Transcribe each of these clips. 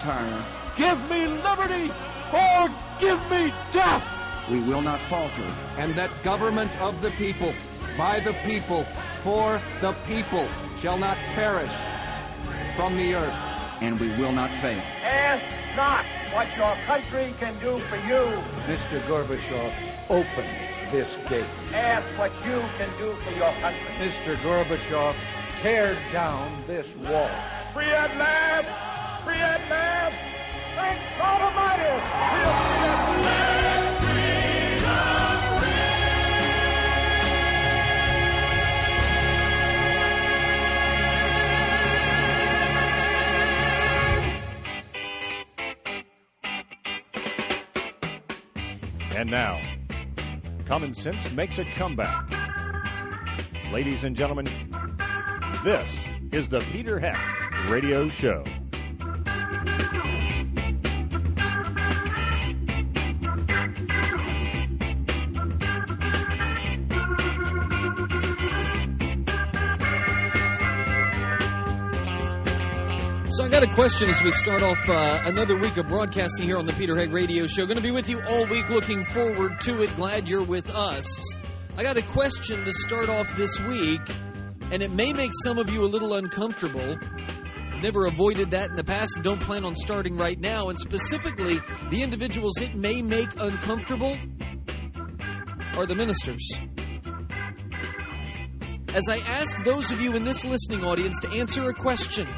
retire. Give me liberty, or give me death. We will not falter. And that government of the people, by the people, for the people, shall not perish from the earth. And we will not fail. Ask not what your country can do for you. Mr. Gorbachev, open this gate. Ask what you can do for your country. Mr. Gorbachev, tear down this wall. Free at last! Thank God Almighty! And now, common sense makes a comeback. Ladies and gentlemen, this is the Peter Heck Radio Show. So I got a question as we start off uh, another week of broadcasting here on the Peter Heck Radio Show. Going to be with you all week. Looking forward to it. Glad you're with us. I got a question to start off this week, and it may make some of you a little uncomfortable. Never avoided that in the past and don't plan on starting right now. And specifically, the individuals it may make uncomfortable are the ministers. As I ask those of you in this listening audience to answer a question,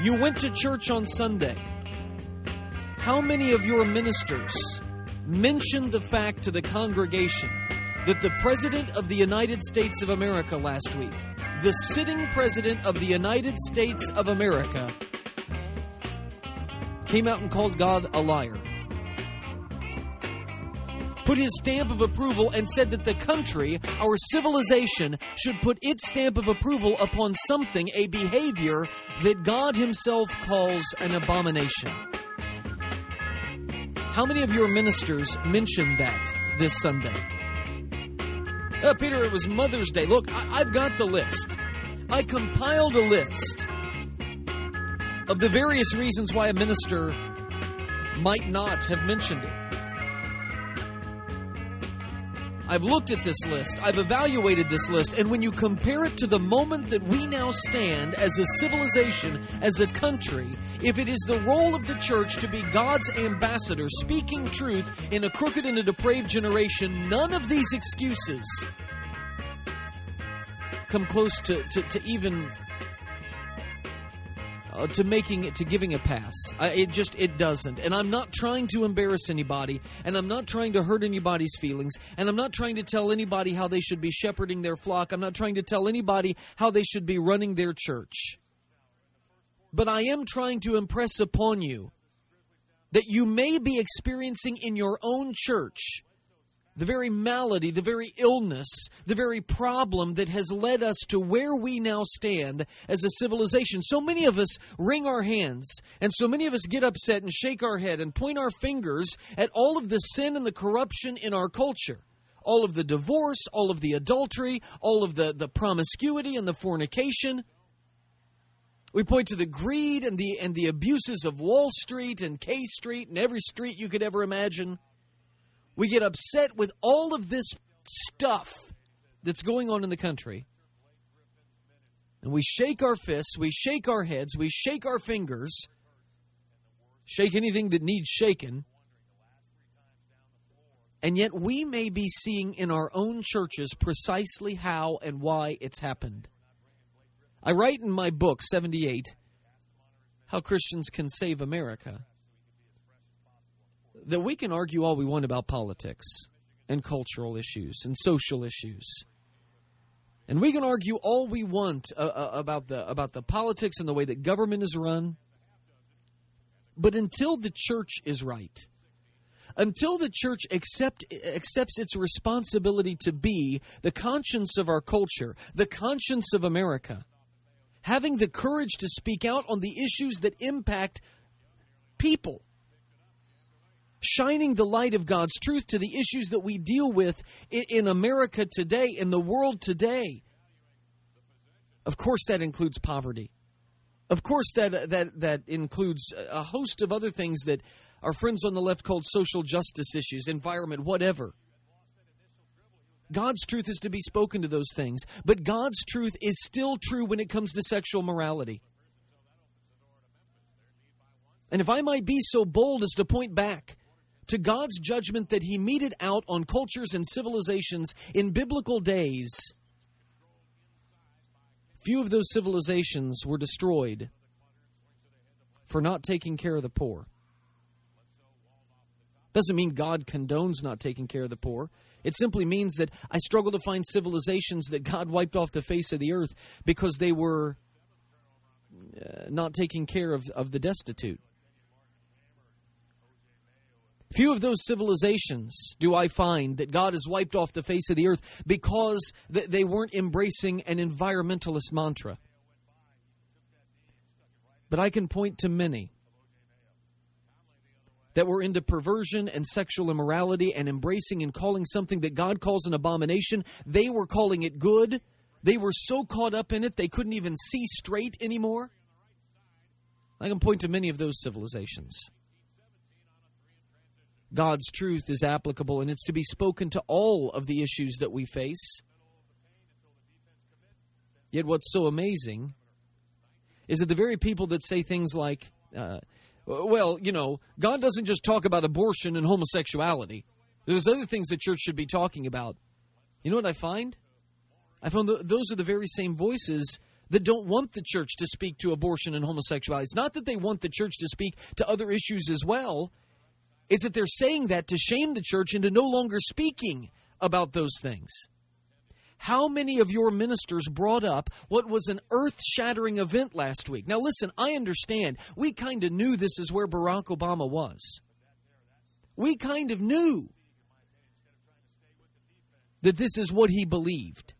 you went to church on Sunday. How many of your ministers mentioned the fact to the congregation that the President of the United States of America last week, the sitting President of the United States of America, came out and called God a liar? Put his stamp of approval and said that the country, our civilization, should put its stamp of approval upon something, a behavior that God Himself calls an abomination. How many of your ministers mentioned that this Sunday? Uh, Peter, it was Mother's Day. Look, I- I've got the list. I compiled a list of the various reasons why a minister might not have mentioned it. I've looked at this list, I've evaluated this list, and when you compare it to the moment that we now stand as a civilization, as a country, if it is the role of the church to be God's ambassador, speaking truth in a crooked and a depraved generation, none of these excuses come close to, to, to even Uh, to making it to giving a pass. I, it just it doesn't. And I'm not trying to embarrass anybody, and I'm not trying to hurt anybody's feelings, and I'm not trying to tell anybody how they should be shepherding their flock. I'm not trying to tell anybody how they should be running their church. But I am trying to impress upon you that you may be experiencing in your own church the very malady, the very illness, the very problem that has led us to where we now stand as a civilization. So many of us wring our hands, and so many of us get upset and shake our head and point our fingers at all of the sin and the corruption in our culture. All of the divorce, all of the adultery, all of the, the promiscuity and the fornication. We point to the greed and the and the abuses of Wall Street and K Street and every street you could ever imagine. We get upset with all of this stuff that's going on in the country. And we shake our fists, we shake our heads, we shake our fingers, shake anything that needs shaken. And yet we may be seeing in our own churches precisely how and why it's happened. I write in my book, 78, How Christians Can Save America that we can argue all we want about politics and cultural issues and social issues. And we can argue all we want uh, uh, about the about the politics and the way that government is run. But until the church is right, until the church accept, accepts its responsibility to be the conscience of our culture, the conscience of America, having the courage to speak out on the issues that impact people, shining the light of God's truth to the issues that we deal with in, America today, in the world today. Of course, that includes poverty. Of course, that that that includes a host of other things that our friends on the left called social justice issues, environment, whatever. God's truth is to be spoken to those things, but God's truth is still true when it comes to sexual morality. And if I might be so bold as to point back to God's judgment that He meted out on cultures and civilizations in biblical days, few of those civilizations were destroyed for not taking care of the poor. Doesn't mean God condones not taking care of the poor. It simply means that I struggle to find civilizations that God wiped off the face of the earth because they were uh, not taking care of, of the destitute. Few of those civilizations do I find that God has wiped off the face of the earth because they weren't embracing an environmentalist mantra. But I can point to many that were into perversion and sexual immorality and embracing and calling something that God calls an abomination. They were calling it good. They were so caught up in it they couldn't even see straight anymore. I can point to many of those civilizations. God's truth is applicable and it's to be spoken to all of the issues that we face. Yet, what's so amazing is that the very people that say things like, uh, well, you know, God doesn't just talk about abortion and homosexuality. There's other things the church should be talking about. You know what I find? I found th- those are the very same voices that don't want the church to speak to abortion and homosexuality. It's not that they want the church to speak to other issues as well. It's that they're saying that to shame the church into no longer speaking about those things. How many of your ministers brought up what was an earth shattering event last week? Now, listen, I understand. We kind of knew this is where Barack Obama was. We kind of knew that this is what he believed.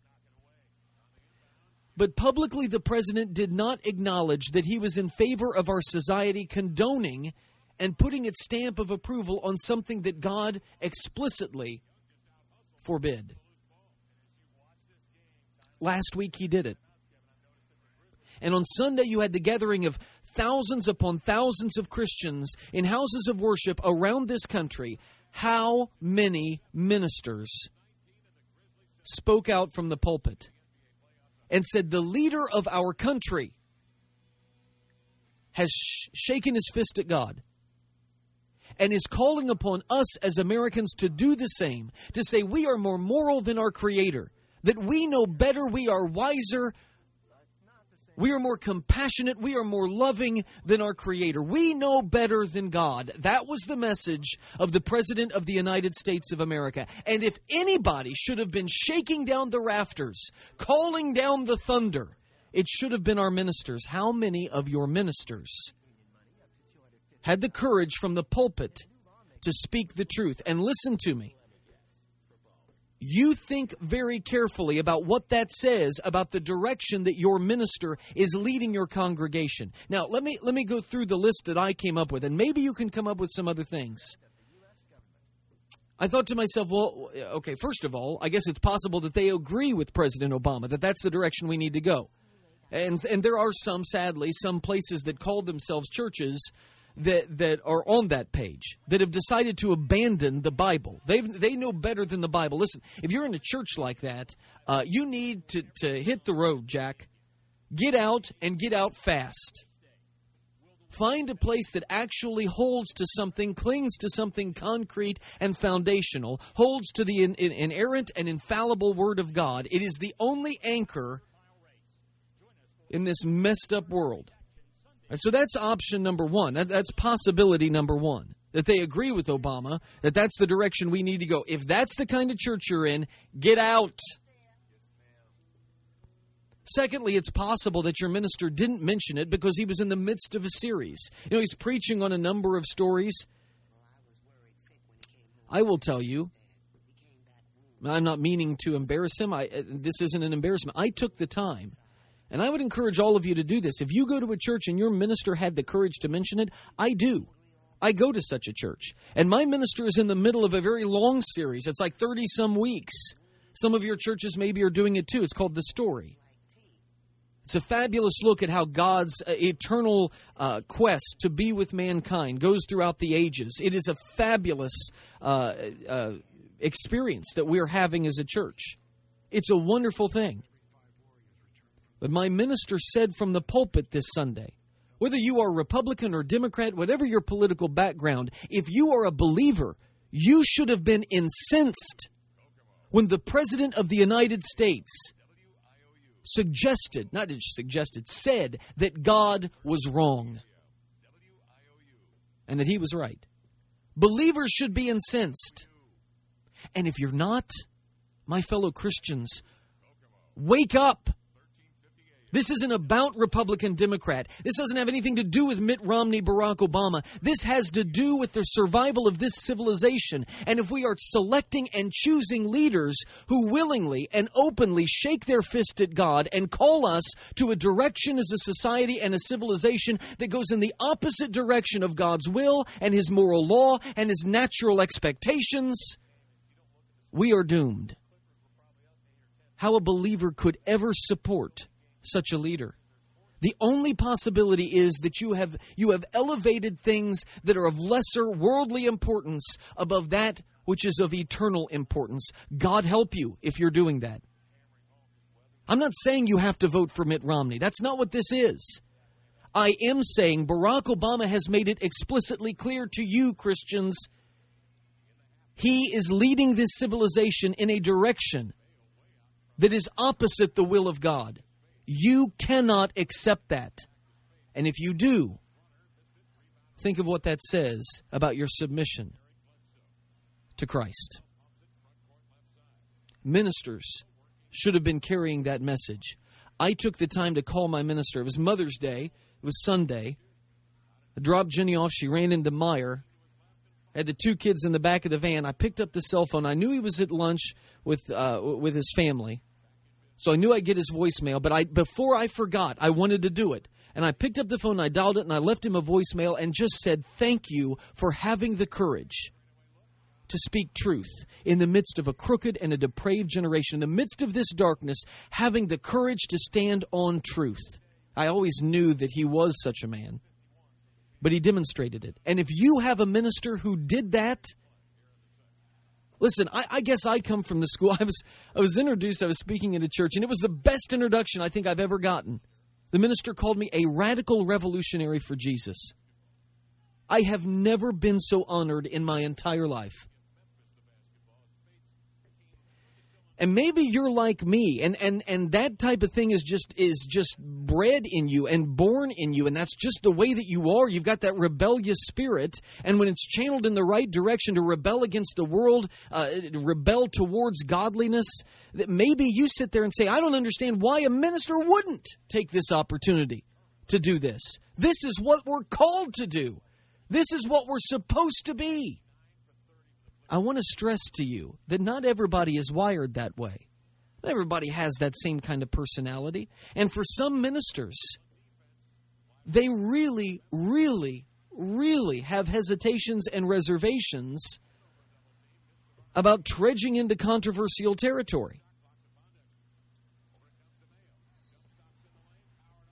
But publicly, the president did not acknowledge that he was in favor of our society condoning and putting its stamp of approval on something that God explicitly forbid. Last week he did it. And on Sunday, you had the gathering of thousands upon thousands of Christians in houses of worship around this country. How many ministers spoke out from the pulpit and said, The leader of our country has sh- shaken his fist at God and is calling upon us as Americans to do the same, to say we are more moral than our Creator, that we know better, we are wiser, we are more compassionate, we are more loving than our Creator. We know better than God. That was the message of the President of the United States of America. And if anybody should have been shaking down the rafters, calling down the thunder, it should have been our ministers. How many of your ministers? Had the courage from the pulpit to speak the truth. And listen to me. You think very carefully about what that says about the direction that your minister is leading your congregation. Now, let me let me go through the list that I came up with and maybe you can come up with some other things. I thought to myself, well, okay, first of all, I guess it's possible that they agree with President Obama that that's the direction we need to go. And and there are some sadly some places that call themselves churches that that are on that page that have decided to abandon the Bible. They they know better than the Bible. Listen, if you're in a church like that, uh, you need to to hit the road, Jack. Get out and get out fast. Find a place that actually holds to something, clings to something concrete and foundational, holds to the in, in, inerrant and infallible Word of God. It is the only anchor in this messed up world. So that's option number one. That, that's possibility number one. That they agree with Obama, that that's the direction we need to go. If that's the kind of church you're in, get out. Secondly, it's possible that your minister didn't mention it because he was in the midst of a series. You know, he's preaching on a number of stories. I will tell you, I'm not meaning to embarrass him. I, uh, this isn't an embarrassment. I took the time and I would encourage all of you to do this. If you go to a church and your minister had the courage to mention it, I do. I go to such a church. And my minister is in the middle of a very long series. It's like 30 some weeks. Some of your churches maybe are doing it too. It's called The Story. It's a fabulous look at how God's uh, eternal uh, quest to be with mankind goes throughout the ages. It is a fabulous uh, uh, experience that we're having as a church. It's a wonderful thing. But my minister said from the pulpit this Sunday whether you are Republican or Democrat, whatever your political background, if you are a believer, you should have been incensed when the President of the United States suggested, not just suggested, said that God was wrong and that he was right. Believers should be incensed. And if you're not, my fellow Christians, wake up. This isn't about Republican Democrat. This doesn't have anything to do with Mitt Romney, Barack Obama. This has to do with the survival of this civilization. And if we are selecting and choosing leaders who willingly and openly shake their fist at God and call us to a direction as a society and a civilization that goes in the opposite direction of God's will and His moral law and His natural expectations, we are doomed. How a believer could ever support such a leader. The only possibility is that you have you have elevated things that are of lesser worldly importance above that which is of eternal importance. God help you if you're doing that. I'm not saying you have to vote for Mitt Romney. That's not what this is. I am saying Barack Obama has made it explicitly clear to you, Christians, he is leading this civilization in a direction that is opposite the will of God. You cannot accept that. And if you do, think of what that says about your submission to Christ. Ministers should have been carrying that message. I took the time to call my minister. It was Mother's Day, it was Sunday. I dropped Jenny off. She ran into Meijer. Had the two kids in the back of the van. I picked up the cell phone. I knew he was at lunch with uh, with his family. So I knew I'd get his voicemail, but I before I forgot, I wanted to do it. And I picked up the phone, I dialed it, and I left him a voicemail and just said, Thank you for having the courage to speak truth in the midst of a crooked and a depraved generation, in the midst of this darkness, having the courage to stand on truth. I always knew that he was such a man, but he demonstrated it. And if you have a minister who did that, Listen, I, I, guess I come from the school. I was I was introduced. I was speaking at a church, and it was the best introduction I think I've ever gotten. The minister called me a radical revolutionary for Jesus. I have never been so honored in my entire life. And maybe you're like me and and and that type of thing is just is just bred in you and born in you and that's just the way that you are. You've got that rebellious spirit and when it's channeled in the right direction to rebel against the world uh, rebel towards godliness that maybe you sit there and say i don't understand why a minister wouldn't take this opportunity to do this. This is what we're called to do. This is what we're supposed to be I want to stress to you that not everybody is wired that way. Not everybody has that same kind of personality. And for some ministers, they really, really, really have hesitations and reservations about trudging into controversial territory.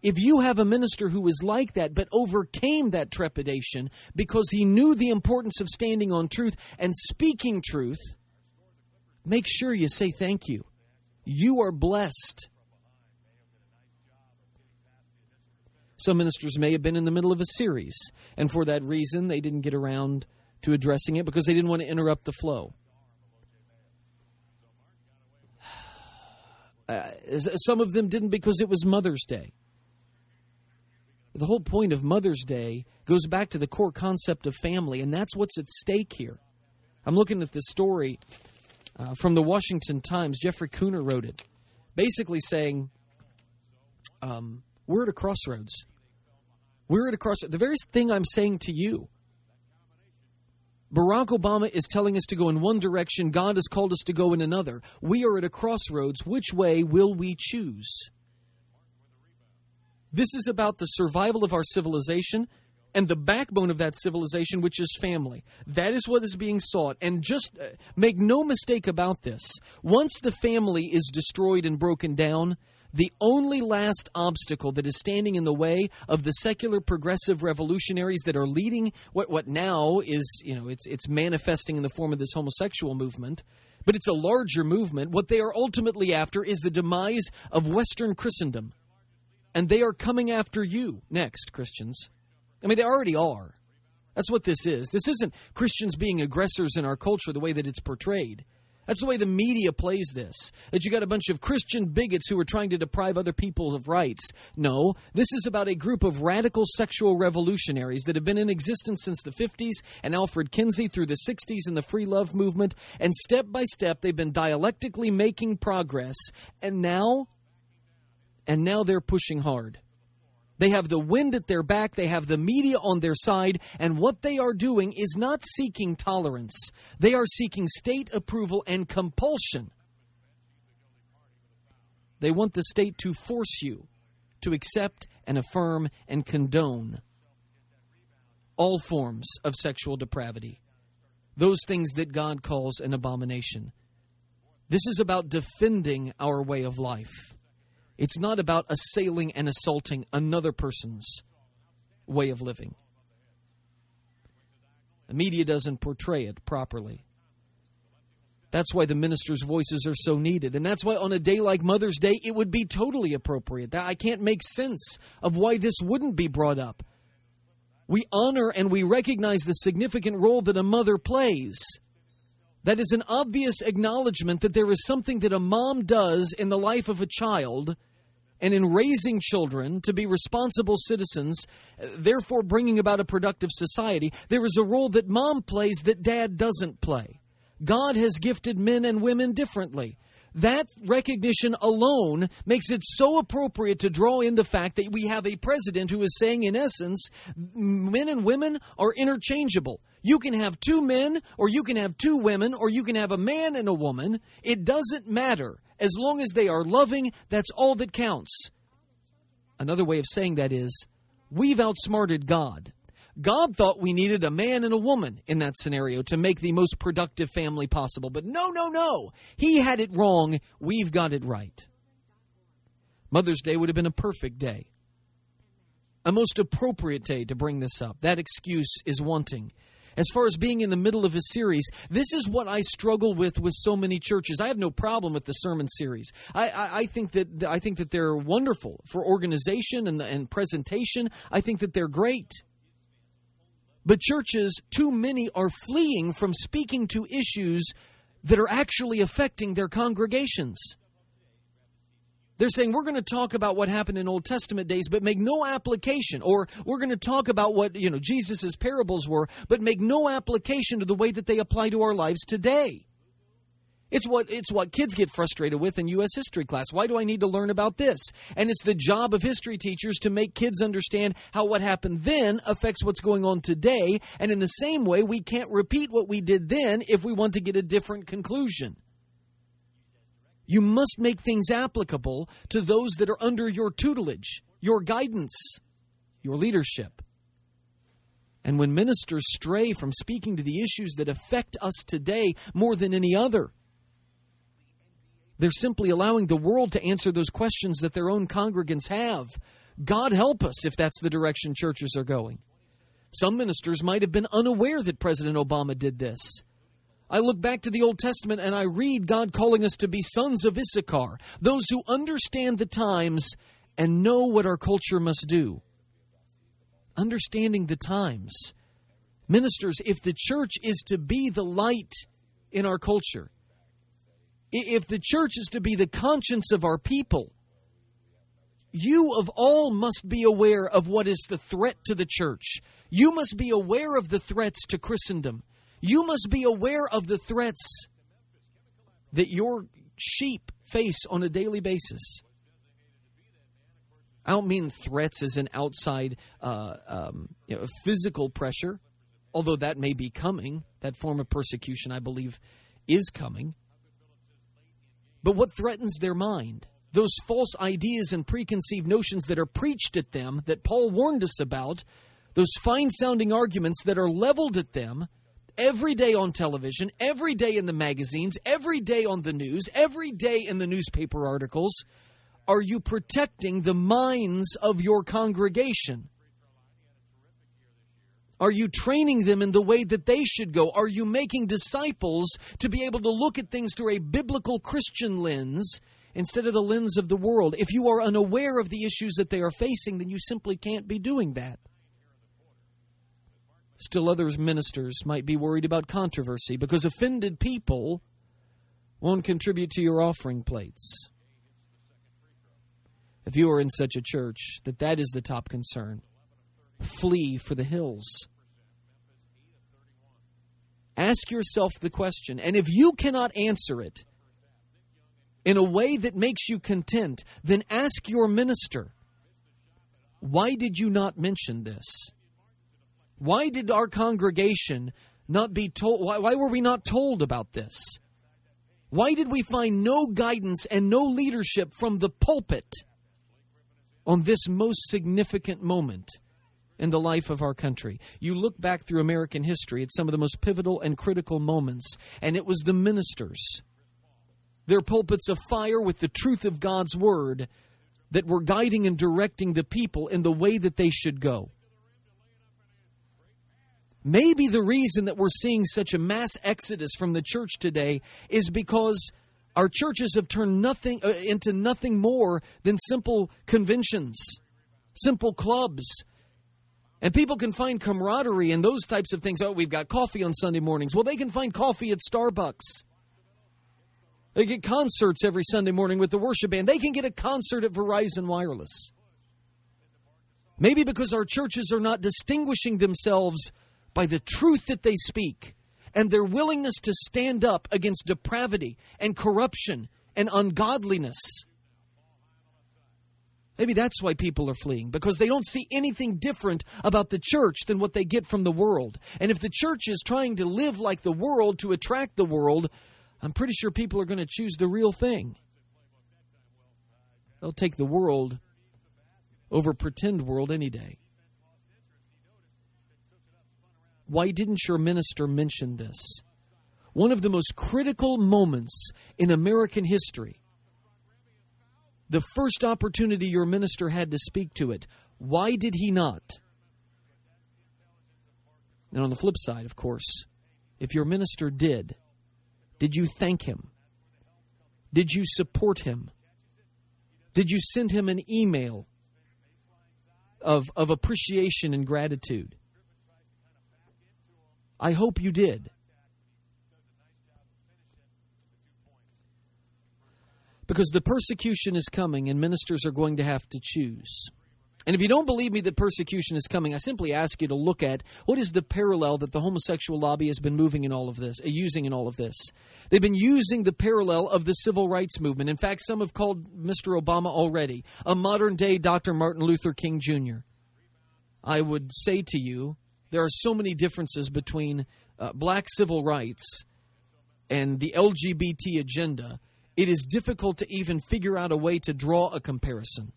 If you have a minister who is like that but overcame that trepidation because he knew the importance of standing on truth and speaking truth, make sure you say thank you. You are blessed. Some ministers may have been in the middle of a series, and for that reason, they didn't get around to addressing it because they didn't want to interrupt the flow. Uh, some of them didn't because it was Mother's Day the whole point of Mother's Day goes back to the core concept of family, and that's what's at stake here. I'm looking at this story uh, from the Washington Times. Jeffrey Kuhner wrote it, basically saying, um, We're at a crossroads. We're at a crossroads. The very thing I'm saying to you. Barack Obama is telling us to go in one direction. God has called us to go in another. We are at a crossroads. Which way will we choose? This is about the survival of our civilization and the backbone of that civilization, which is family. That is what is being sought. And just uh, make no mistake about this once the family is destroyed and broken down, the only last obstacle that is standing in the way of the secular progressive revolutionaries that are leading what what now is you know it's it's manifesting in the form of this homosexual movement but it's a larger movement what they are ultimately after is the demise of western christendom and they are coming after you next christians i mean they already are that's what this is this isn't christians being aggressors in our culture the way that it's portrayed that's the way the media plays this. That you got a bunch of Christian bigots who are trying to deprive other people of rights. No, this is about a group of radical sexual revolutionaries that have been in existence since the 50s and Alfred Kinsey through the 60s and the free love movement. And step by step, they've been dialectically making progress. And now, and now they're pushing hard. They have the wind at their back, they have the media on their side, and what they are doing is not seeking tolerance. They are seeking state approval and compulsion. They want the state to force you to accept and affirm and condone all forms of sexual depravity, those things that God calls an abomination. This is about defending our way of life. It's not about assailing and assaulting another person's way of living. The media doesn't portray it properly. That's why the ministers' voices are so needed. And that's why on a day like Mother's Day, it would be totally appropriate. I can't make sense of why this wouldn't be brought up. We honor and we recognize the significant role that a mother plays. That is an obvious acknowledgement that there is something that a mom does in the life of a child and in raising children to be responsible citizens, therefore bringing about a productive society. There is a role that mom plays that dad doesn't play. God has gifted men and women differently. That recognition alone makes it so appropriate to draw in the fact that we have a president who is saying, in essence, men and women are interchangeable. You can have two men, or you can have two women, or you can have a man and a woman. It doesn't matter. As long as they are loving, that's all that counts. Another way of saying that is, we've outsmarted God. God thought we needed a man and a woman in that scenario to make the most productive family possible. But no, no, no. He had it wrong. We've got it right. Mother's Day would have been a perfect day, a most appropriate day to bring this up. That excuse is wanting as far as being in the middle of a series, this is what I struggle with with so many churches. I have no problem with the sermon series. I, I, I think that I think that they're wonderful for organization and, and presentation. I think that they're great. But churches, too many are fleeing from speaking to issues that are actually affecting their congregations. They're saying we're going to talk about what happened in Old Testament days, but make no application. Or we're going to talk about what, you know, Jesus' parables were, but make no application to the way that they apply to our lives today. It's what it's what kids get frustrated with in US history class. Why do I need to learn about this? And it's the job of history teachers to make kids understand how what happened then affects what's going on today, and in the same way we can't repeat what we did then if we want to get a different conclusion. You must make things applicable to those that are under your tutelage, your guidance, your leadership. And when ministers stray from speaking to the issues that affect us today more than any other, they're simply allowing the world to answer those questions that their own congregants have. God help us if that's the direction churches are going. Some ministers might have been unaware that President Obama did this. I look back to the Old Testament and I read God calling us to be sons of Issachar, those who understand the times and know what our culture must do. Understanding the times. Ministers, if the church is to be the light in our culture, if the church is to be the conscience of our people, you of all must be aware of what is the threat to the church. You must be aware of the threats to Christendom. You must be aware of the threats that your sheep face on a daily basis. I don't mean threats as an outside uh, um, you know, physical pressure, although that may be coming. That form of persecution, I believe, is coming. But what threatens their mind? Those false ideas and preconceived notions that are preached at them, that Paul warned us about, those fine sounding arguments that are leveled at them every day on television, every day in the magazines, every day on the news, every day in the newspaper articles. Are you protecting the minds of your congregation? Are you training them in the way that they should go? Are you making disciples to be able to look at things through a biblical Christian lens instead of the lens of the world? If you are unaware of the issues that they are facing, then you simply can't be doing that. Still, other ministers might be worried about controversy because offended people won't contribute to your offering plates. If you are in such a church that that is the top concern, flee for the hills. Ask yourself the question, and if you cannot answer it in a way that makes you content, then ask your minister, why did you not mention this? Why did our congregation not be told? Why, why were we not told about this? Why did we find no guidance and no leadership from the pulpit on this most significant moment in the life of our country? You look back through American history at some of the most pivotal and critical moments, and it was the ministers, their pulpits of fire with the truth of God's word, that were guiding and directing the people in the way that they should go. Maybe the reason that we're seeing such a mass exodus from the church today is because our churches have turned nothing uh, into nothing more than simple conventions, simple clubs. And people can find camaraderie in those types of things. Oh, we've got coffee on Sunday mornings. Well, they can find coffee at Starbucks. They get concerts every Sunday morning with the worship band. They can get a concert at Verizon Wireless. Maybe because our churches are not distinguishing themselves by the truth that they speak and their willingness to stand up against depravity and corruption and ungodliness. Maybe that's why people are fleeing, because they don't see anything different about the church than what they get from the world. And if the church is trying to live like the world to attract the world, I'm pretty sure people are going to choose the real thing. They'll take the world over pretend world any day. Why didn't your minister mention this? One of the most critical moments in American history. The first opportunity your minister had to speak to it. Why did he not? And on the flip side, of course, if your minister did, did you thank him? Did you support him? Did you send him an email of, of appreciation and gratitude? I hope you did. Because the persecution is coming and ministers are going to have to choose. And if you don't believe me that persecution is coming, I simply ask you to look at what is the parallel that the homosexual lobby has been moving in all of this, uh, using in all of this. They've been using the parallel of the civil rights movement. In fact, some have called Mr. Obama already a modern day Dr. Martin Luther King Jr. I would say to you, there are so many differences between uh, black civil rights and the LGBT agenda. It is difficult to even figure out a way to draw a comparison.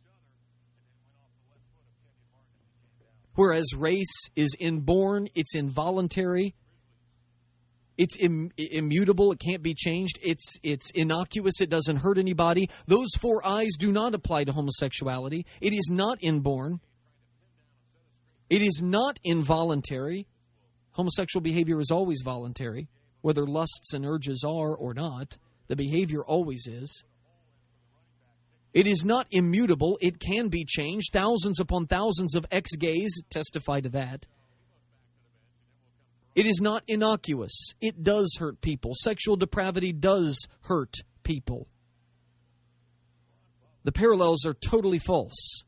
Whereas race is inborn, it's involuntary, it's Im- immutable, it can't be changed, it's, it's innocuous, it doesn't hurt anybody. Those four eyes do not apply to homosexuality. It is not inborn. It is not involuntary. Homosexual behavior is always voluntary, whether lusts and urges are or not. The behavior always is. It is not immutable. It can be changed. Thousands upon thousands of ex gays testify to that. It is not innocuous. It does hurt people. Sexual depravity does hurt people. The parallels are totally false.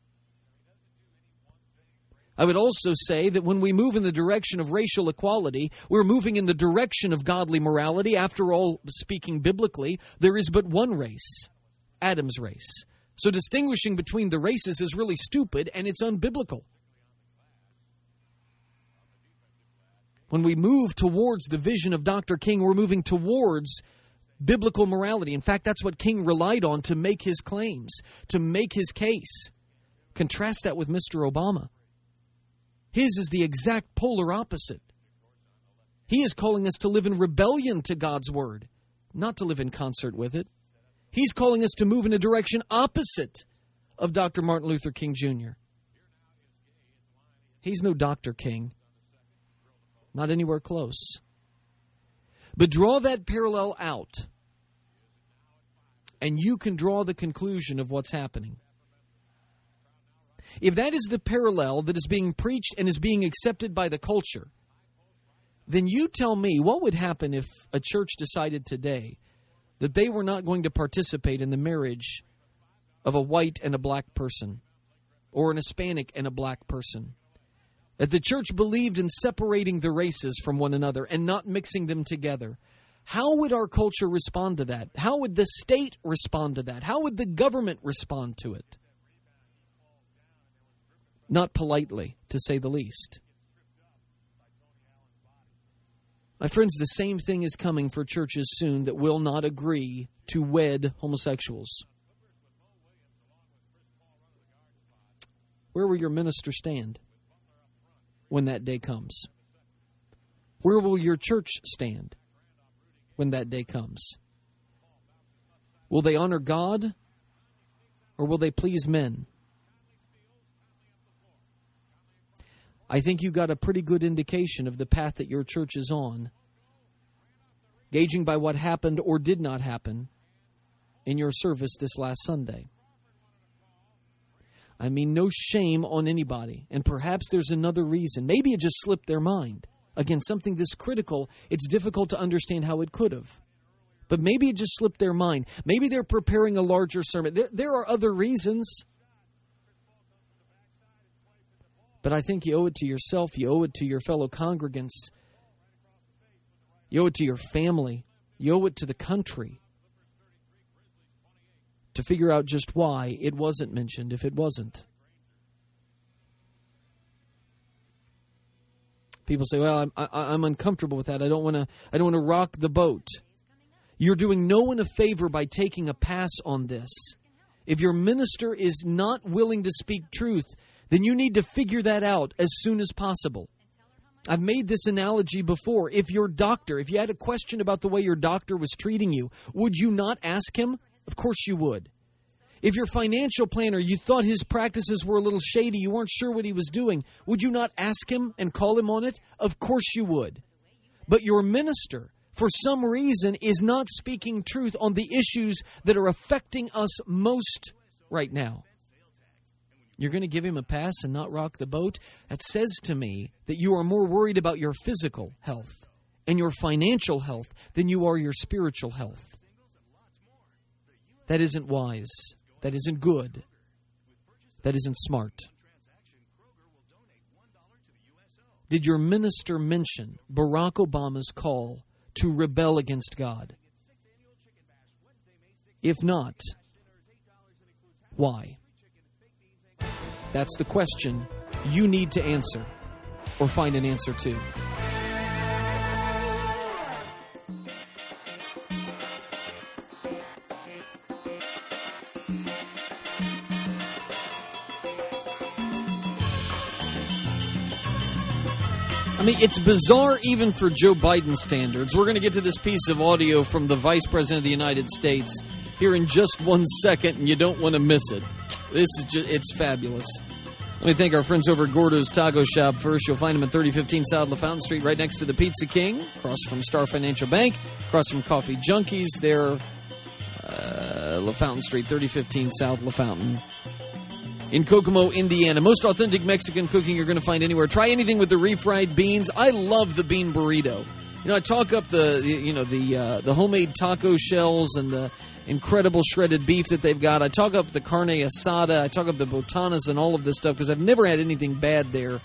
I would also say that when we move in the direction of racial equality, we're moving in the direction of godly morality. After all, speaking biblically, there is but one race Adam's race. So distinguishing between the races is really stupid and it's unbiblical. When we move towards the vision of Dr. King, we're moving towards biblical morality. In fact, that's what King relied on to make his claims, to make his case. Contrast that with Mr. Obama. His is the exact polar opposite. He is calling us to live in rebellion to God's word, not to live in concert with it. He's calling us to move in a direction opposite of Dr. Martin Luther King Jr. He's no Dr. King. Not anywhere close. But draw that parallel out, and you can draw the conclusion of what's happening. If that is the parallel that is being preached and is being accepted by the culture, then you tell me what would happen if a church decided today that they were not going to participate in the marriage of a white and a black person or an Hispanic and a black person. That the church believed in separating the races from one another and not mixing them together. How would our culture respond to that? How would the state respond to that? How would the government respond to it? Not politely, to say the least. My friends, the same thing is coming for churches soon that will not agree to wed homosexuals. Where will your minister stand when that day comes? Where will your church stand when that day comes? Will they honor God or will they please men? I think you got a pretty good indication of the path that your church is on, gauging by what happened or did not happen in your service this last Sunday. I mean, no shame on anybody. And perhaps there's another reason. Maybe it just slipped their mind. Again, something this critical, it's difficult to understand how it could have. But maybe it just slipped their mind. Maybe they're preparing a larger sermon. There, there are other reasons. But I think you owe it to yourself, you owe it to your fellow congregants, you owe it to your family, you owe it to the country to figure out just why it wasn't mentioned if it wasn't. People say, "Well, I'm I, am uncomfortable with that. I don't want to. I don't want to rock the boat." You're doing no one a favor by taking a pass on this. If your minister is not willing to speak truth, then you need to figure that out as soon as possible. I've made this analogy before. If your doctor, if you had a question about the way your doctor was treating you, would you not ask him? Of course you would. If your financial planner, you thought his practices were a little shady, you weren't sure what he was doing, would you not ask him and call him on it? Of course you would. But your minister, for some reason, is not speaking truth on the issues that are affecting us most right now. You're going to give him a pass and not rock the boat? That says to me that you are more worried about your physical health and your financial health than you are your spiritual health. That isn't wise. That isn't good. That isn't smart. Did your minister mention Barack Obama's call to rebel against God? If not, why? That's the question you need to answer or find an answer to. I mean, it's bizarre even for Joe Biden standards. We're going to get to this piece of audio from the Vice President of the United States here in just one second, and you don't want to miss it. This is just, it's fabulous. Let me thank our friends over at Gordo's Taco Shop first. You'll find them at 3015 South LaFountain Street, right next to the Pizza King, across from Star Financial Bank, across from Coffee Junkies. There, uh, LaFountain Street, 3015 South LaFountain in Kokomo, Indiana. Most authentic Mexican cooking you're going to find anywhere. Try anything with the refried beans. I love the bean burrito. You know, I talk up the, you know the uh, the homemade taco shells and the incredible shredded beef that they've got. I talk up the carne asada. I talk up the botanas and all of this stuff because I've never had anything bad there.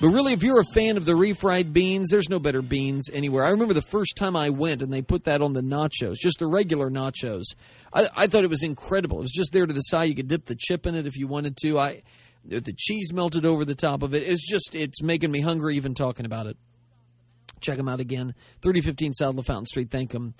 But really, if you're a fan of the refried beans, there's no better beans anywhere. I remember the first time I went and they put that on the nachos, just the regular nachos. I, I thought it was incredible. It was just there to the side. You could dip the chip in it if you wanted to. I the cheese melted over the top of it. It's just it's making me hungry even talking about it. Check them out again. 3015 South LaFountain Street. Thank them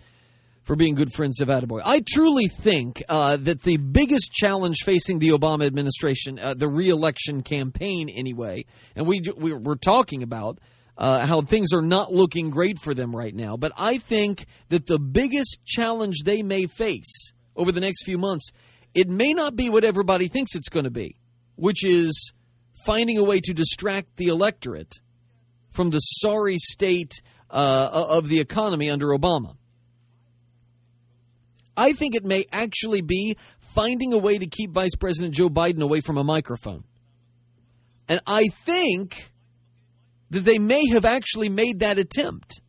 for being good friends of Attaboy. I truly think uh, that the biggest challenge facing the Obama administration, uh, the reelection campaign anyway, and we, we we're talking about uh, how things are not looking great for them right now. But I think that the biggest challenge they may face over the next few months It may not be what everybody thinks it's going to be, which is finding a way to distract the electorate from the sorry state uh, of the economy under Obama. I think it may actually be finding a way to keep Vice President Joe Biden away from a microphone. And I think that they may have actually made that attempt.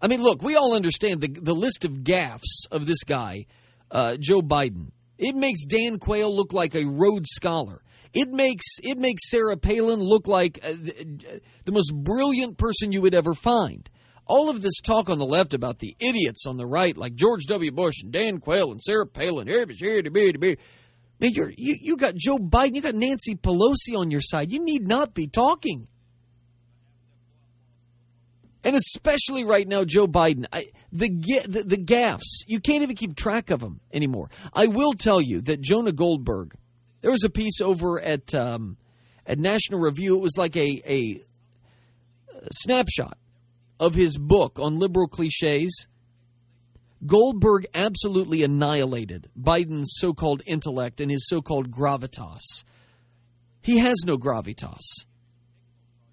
I mean, look, we all understand the, the list of gaffes of this guy, uh, Joe Biden. It makes Dan Quayle look like a Rhodes Scholar. It makes it makes Sarah Palin look like uh, the, the most brilliant person you would ever find. All of this talk on the left about the idiots on the right, like George W. Bush and Dan Quayle and Sarah Palin, Man, you're, you you got Joe Biden, you got Nancy Pelosi on your side. You need not be talking. And especially right now, Joe Biden, I, the, the the gaffes, you can't even keep track of them anymore. I will tell you that Jonah Goldberg, there was a piece over at um, at National Review. It was like a a snapshot of his book on liberal cliches. Goldberg absolutely annihilated Biden's so called intellect and his so called gravitas. He has no gravitas.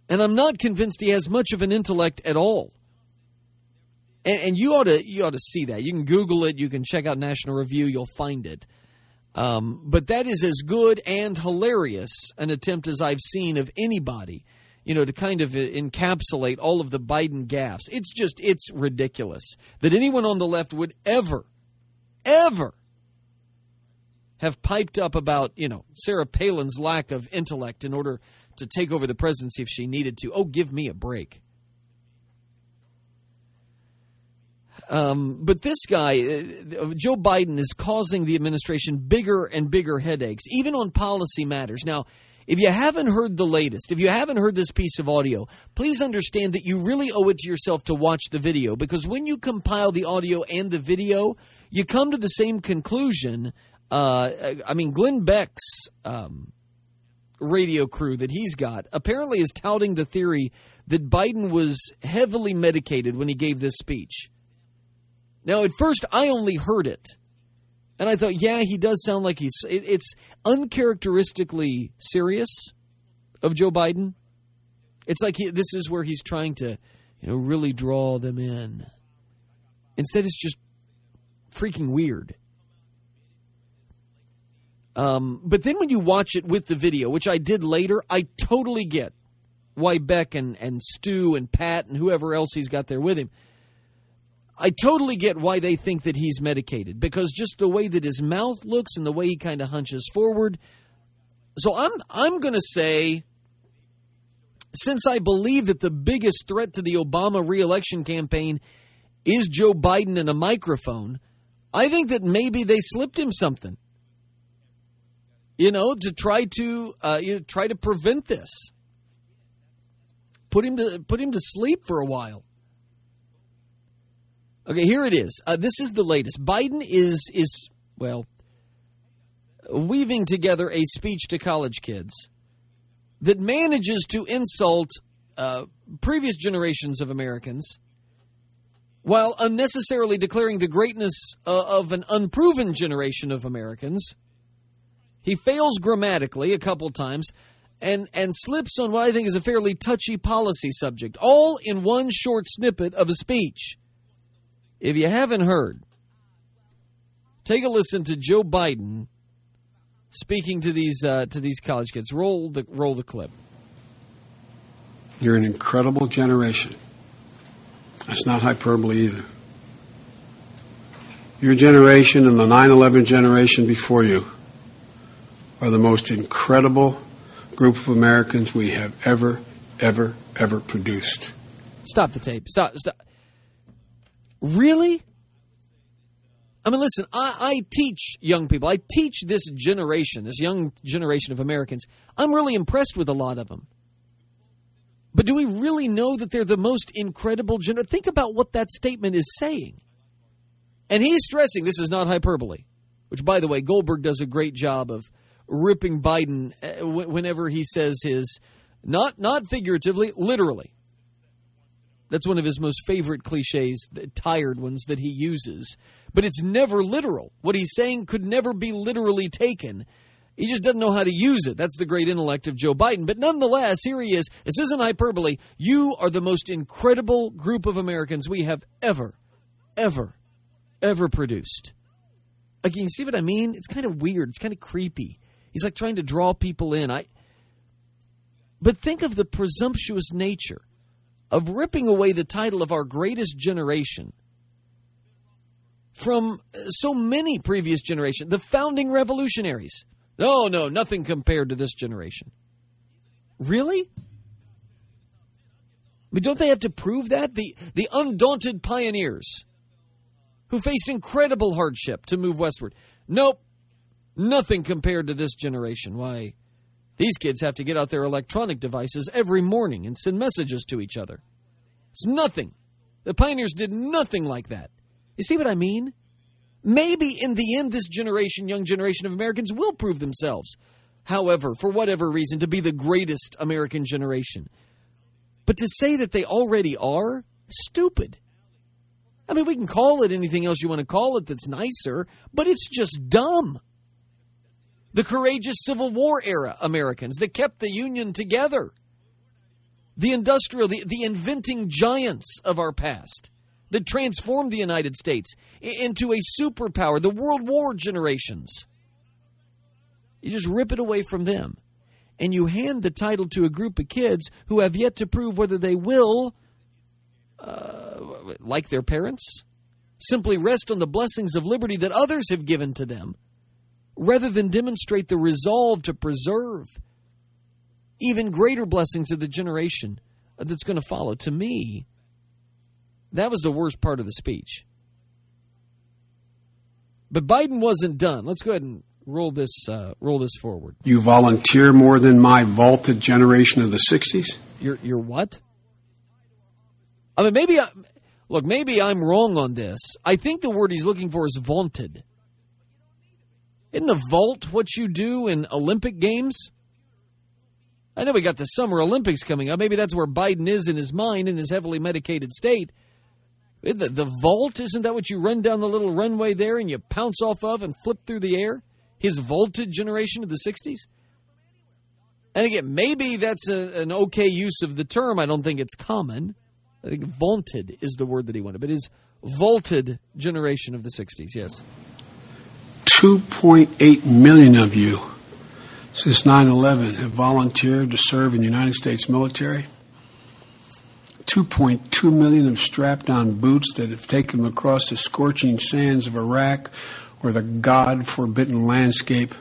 And I'm not convinced he has much of an intellect at all. And, and, you ought to you ought to see that. You can Google it. You can check out National Review. You'll find it. Um, but that is as good and hilarious an attempt as I've seen of anybody you know, to kind of encapsulate all of the Biden gaffes. It's just, it's ridiculous that anyone on the left would ever, ever have piped up about, you know, Sarah Palin's lack of intellect in order to take over the presidency if she needed to. Oh, give me a break. Um, but this guy, uh, Joe Biden, is causing the administration bigger and bigger headaches, even on policy matters. Now, if you haven't heard the latest, if you haven't heard this piece of audio, please understand that you really owe it to yourself to watch the video because when you compile the audio and the video, you come to the same conclusion. Uh, I mean, Glenn Beck's um, radio crew that he's got apparently is touting the theory that Biden was heavily medicated when he gave this speech. Now, at first, I only heard it. And I thought, yeah, he does sound like he's. It, it's uncharacteristically serious of Joe Biden. It's like he, this is where he's trying to, you know, really draw them in. Instead, it's just freaking weird. Um, but then when you watch it with the video, which I did later, I totally get why Beck and, and Stu and Pat and whoever else he's got there with him I totally get why they think that he's medicated because just the way that his mouth looks and the way he kind of hunches forward. So I'm I'm going to say since I believe that the biggest threat to the Obama reelection campaign is Joe Biden and a microphone, I think that maybe they slipped him something. You know, to try to uh, you know, try to prevent this. Put him to put him to sleep for a while. Okay, here it is. Uh, this is the latest. Biden is is well weaving together a speech to college kids that manages to insult uh, previous generations of Americans while unnecessarily declaring the greatness uh, of an unproven generation of Americans. He fails grammatically a couple times and, and slips on what I think is a fairly touchy policy subject, all in one short snippet of a speech. If you haven't heard, take a listen to Joe Biden speaking to these uh, to these college kids. Roll the roll the clip. You're an incredible generation. That's not hyperbole either. Your generation and the 9 11 generation before you are the most incredible group of Americans we have ever, ever, ever produced. Stop the tape. Stop. Stop. Really? I mean, listen, I, I, teach young people. I teach this generation, this young generation of Americans. I'm really impressed with a lot of them. But do we really know that they're the most incredible generation? Think about what that statement is saying. And he's stressing this is not hyperbole, which, by the way, Goldberg does a great job of ripping Biden uh, whenever he says his, not, not figuratively, literally That's one of his most favorite cliches, the tired ones that he uses. But it's never literal. What he's saying could never be literally taken. He just doesn't know how to use it. That's the great intellect of Joe Biden. But nonetheless, here he is. This isn't hyperbole. You are the most incredible group of Americans we have ever, ever, ever produced. Like, you see what I mean? It's kind of weird. It's kind of creepy. He's like trying to draw people in. I. But think of the presumptuous nature of ripping away the title of our greatest generation from so many previous generations, the founding revolutionaries. No, no, nothing compared to this generation. Really? I mean, don't they have to prove that? The, the undaunted pioneers who faced incredible hardship to move westward. Nope, nothing compared to this generation. Why, these kids have to get out their electronic devices every morning and send messages to each other. It's nothing. The pioneers did nothing like that. You see what I mean? Maybe in the end, this generation, young generation of Americans, will prove themselves, however, for whatever reason, to be the greatest American generation. But to say that they already are, stupid. I mean, we can call it anything else you want to call it that's nicer, but it's just dumb. The courageous Civil War era Americans that kept the Union together. The industrial, the, the inventing giants of our past that transformed the United States into a superpower, the World War generations. You just rip it away from them. And you hand the title to a group of kids who have yet to prove whether they will, uh, like their parents, simply rest on the blessings of liberty that others have given to them, rather than demonstrate the resolve to preserve even greater blessings of the generation that's going to follow. To me, that was the worst part of the speech. But Biden wasn't done. Let's go ahead and roll this uh, roll this forward. You volunteer more than my vaulted generation of the '60s. You're you're what? I mean, maybe I, look, maybe I'm wrong on this. I think the word he's looking for is vaunted. Isn't the vault what you do in Olympic games? I know we got the Summer Olympics coming up. Maybe that's where Biden is in his mind in his heavily medicated state. The, the vault, isn't that what you run down the little runway there and you pounce off of and flip through the air? His vaulted generation of the 60s? And again, maybe that's a, an okay use of the term. I don't think it's common. I think vaunted is the word that he wanted, but his vaulted generation of the 60s, yes. 2.8 million of you since 9 11 have volunteered to serve in the United States military. 2.2 million have strapped on boots that have taken them across the scorching sands of Iraq or the God forbidden landscape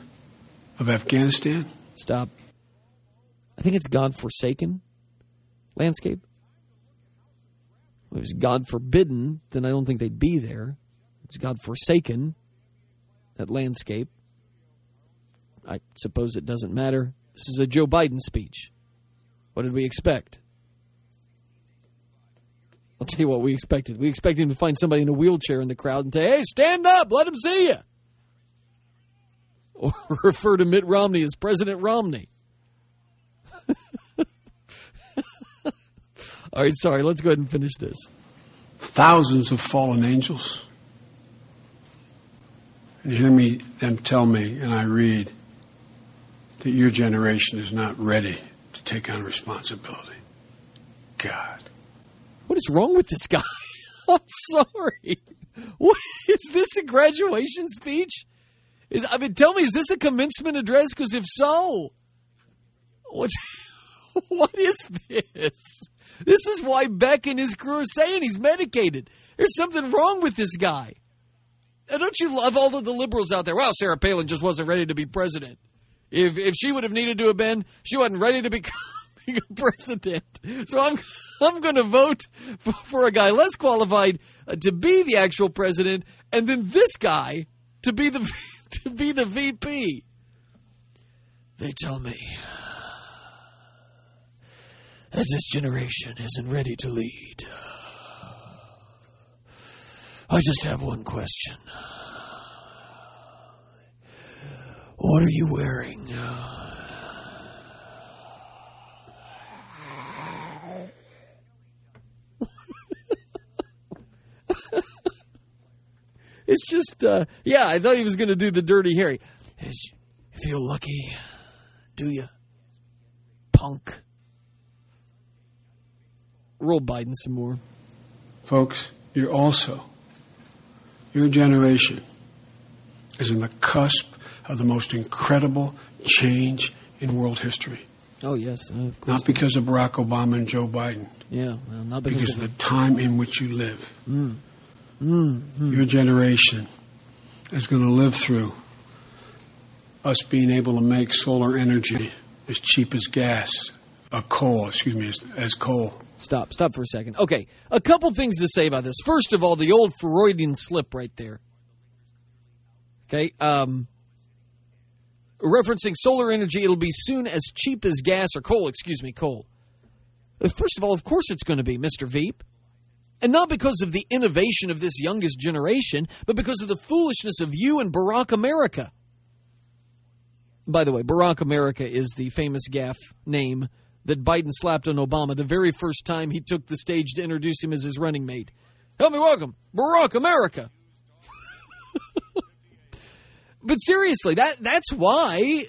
of Afghanistan. Stop. I think it's God forsaken landscape. If it was God forbidden, then I don't think they'd be there. It's God forsaken, that landscape. I suppose it doesn't matter. This is a Joe Biden speech. What did we expect? I'll tell you what we expected. We expected him to find somebody in a wheelchair in the crowd and say, hey, stand up, let him see you. Or refer to Mitt Romney as President Romney. All right, sorry, let's go ahead and finish this. Thousands of fallen angels. And hear me them tell me, and I read, that your generation is not ready to take on responsibility. God. What is wrong with this guy? I'm sorry. What is this a graduation speech? Is, I mean, tell me, is this a commencement address? Because if so, what's what is this? This is why Beck and his crew are saying he's medicated. There's something wrong with this guy. Don't you love all of the liberals out there? Well, Sarah Palin just wasn't ready to be president. If if she would have needed to have been, she wasn't ready to become president. So I'm I'm going to vote for, for, a guy less qualified uh, to be the actual president, and then this guy to be the to be the VP. They tell me that this generation isn't ready to lead. I just have one question. What are you wearing? it's just, uh, yeah, I thought he was going to do the dirty Harry. Feel lucky, do you? Punk. Roll Biden some more. Folks, you're also your generation is in the cusp of the most incredible change in world history. Oh, yes, of course. Not because of Barack Obama and Joe Biden. Yeah, well, not because, because of the time in which you live. Mm. Mm, mm. Your generation is going to live through us being able to make solar energy as cheap as gas, a coal, excuse me, as, as coal. Stop, stop for a second. Okay, a couple things to say about this. First of all, the old Freudian slip right there. Okay, um, referencing solar energy, it'll be soon as cheap as gas or coal, excuse me, coal. Uh, first of all, of course it's going to be, Mr. Veep. And not because of the innovation of this youngest generation, but because of the foolishness of you and Barack America. By the way, Barack America is the famous gaff name that Biden slapped on Obama the very first time he took the stage to introduce him as his running mate. Help me welcome Barack America. but seriously, that that's why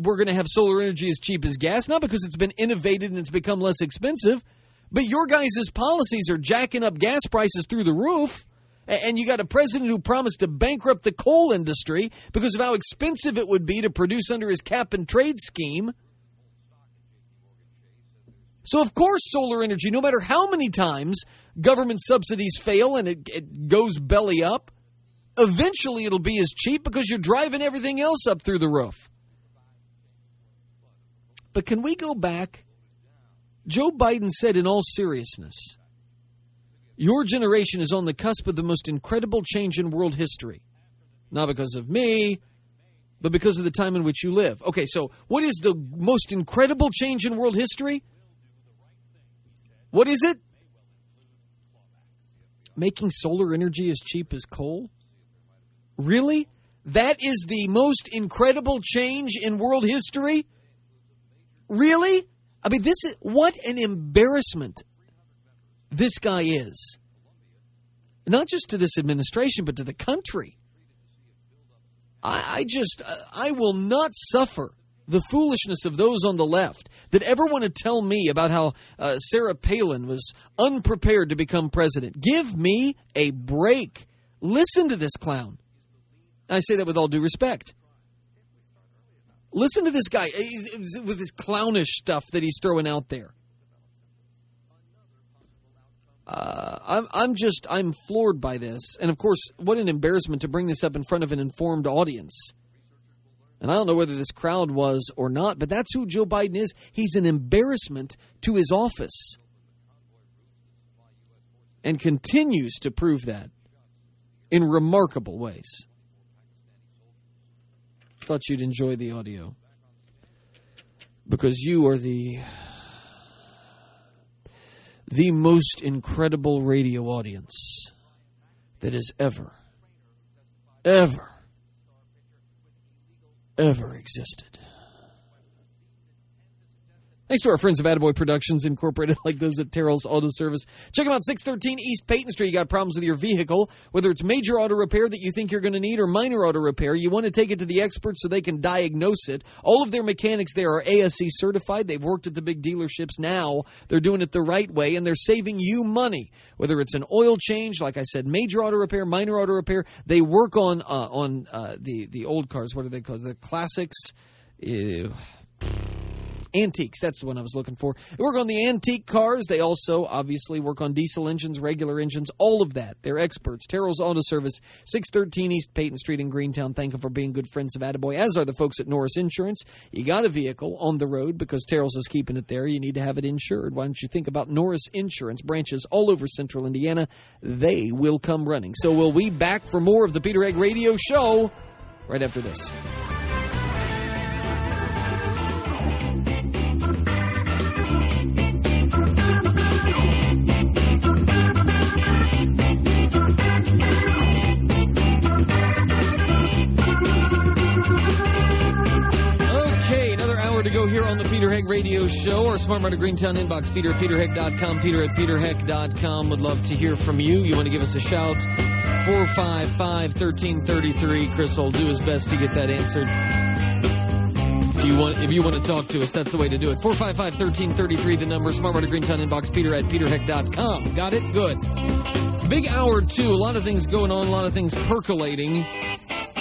we're going to have solar energy as cheap as gas, not because it's been innovated and it's become less expensive, but your guys' policies are jacking up gas prices through the roof. And you got a president who promised to bankrupt the coal industry because of how expensive it would be to produce under his cap and trade scheme. So, of course, solar energy, no matter how many times government subsidies fail and it, it, goes belly up, eventually it'll be as cheap because you're driving everything else up through the roof. But can we go back Joe Biden said in all seriousness, Your generation is on the cusp of the most incredible change in world history. Not because of me, but because of the time in which you live. Okay, so what is the most incredible change in world history? What is it? Making solar energy as cheap as coal? Really? That is the most incredible change in world history? Really? I mean, this is what an embarrassment this guy is. Not just to this administration, but to the country. I, I just, uh, I will not suffer the foolishness of those on the left that ever want to tell me about how uh, Sarah Palin was unprepared to become president. Give me a break. Listen to this clown. I say that with all due respect. Listen to this guy with his clownish stuff that he's throwing out there. Uh, I'm, I'm just, I'm floored by this. And of course, what an embarrassment to bring this up in front of an informed audience. And I don't know whether this crowd was or not, but that's who Joe Biden is. He's an embarrassment to his office and continues to prove that in remarkable ways. Thought you'd enjoy the audio. Because you are the the most incredible radio audience that has ever ever ever existed. Thanks to our friends of Attaboy Productions Incorporated, like those at Terrell's Auto Service. Check them out, 613 East Peyton Street. You got problems with your vehicle, whether it's major auto repair that you think you're going to need or minor auto repair. You want to take it to the experts so they can diagnose it. All of their mechanics there are ASE certified. They've worked at the big dealerships. Now they're doing it the right way, and they're saving you money. Whether it's an oil change, like I said, major auto repair, minor auto repair, they work on uh, on uh, the the old cars. What are they called? The classics. Ew antiques. That's the one I was looking for. They work on the antique cars. They also obviously work on diesel engines, regular engines, all of that. They're experts. Terrell's Auto Service, 613 East Peyton Street in Greentown. Thank them for being good friends of Attaboy, as are the folks at Norris Insurance. You got a vehicle on the road because Terrell's is keeping it there. You need to have it insured. Why don't you think about Norris Insurance branches all over central Indiana? They will come running. So we'll be back for more of the Peter Heck Radio Show right after this. Peter Heck Radio Show or Smart Martin Greentown inbox, peter at peterheck.com, peter at peterheck.com. Would love to hear from you. You want to give us a shout 455 1333. Chris will do his best to get that answered. If you want, if you want to talk to us, that's the way to do it. 455 1333, the number. Smart Water Greentown inbox, peter at peterheck.com. Got it? Good. Big hour, two. A lot of things going on, a lot of things percolating.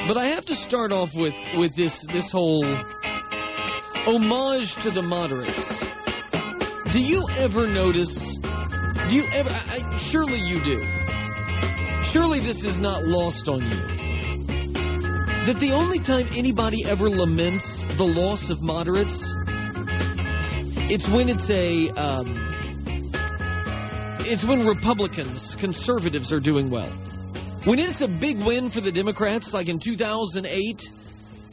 But I have to start off with, with this, this whole homage to the moderates. Do you ever notice? Do you ever? I, I, surely you do. Surely this is not lost on you. That the only time anybody ever laments the loss of moderates, it's when it's a, um, it's when Republicans, conservatives are doing well. When it's a big win for the Democrats, like in 2008,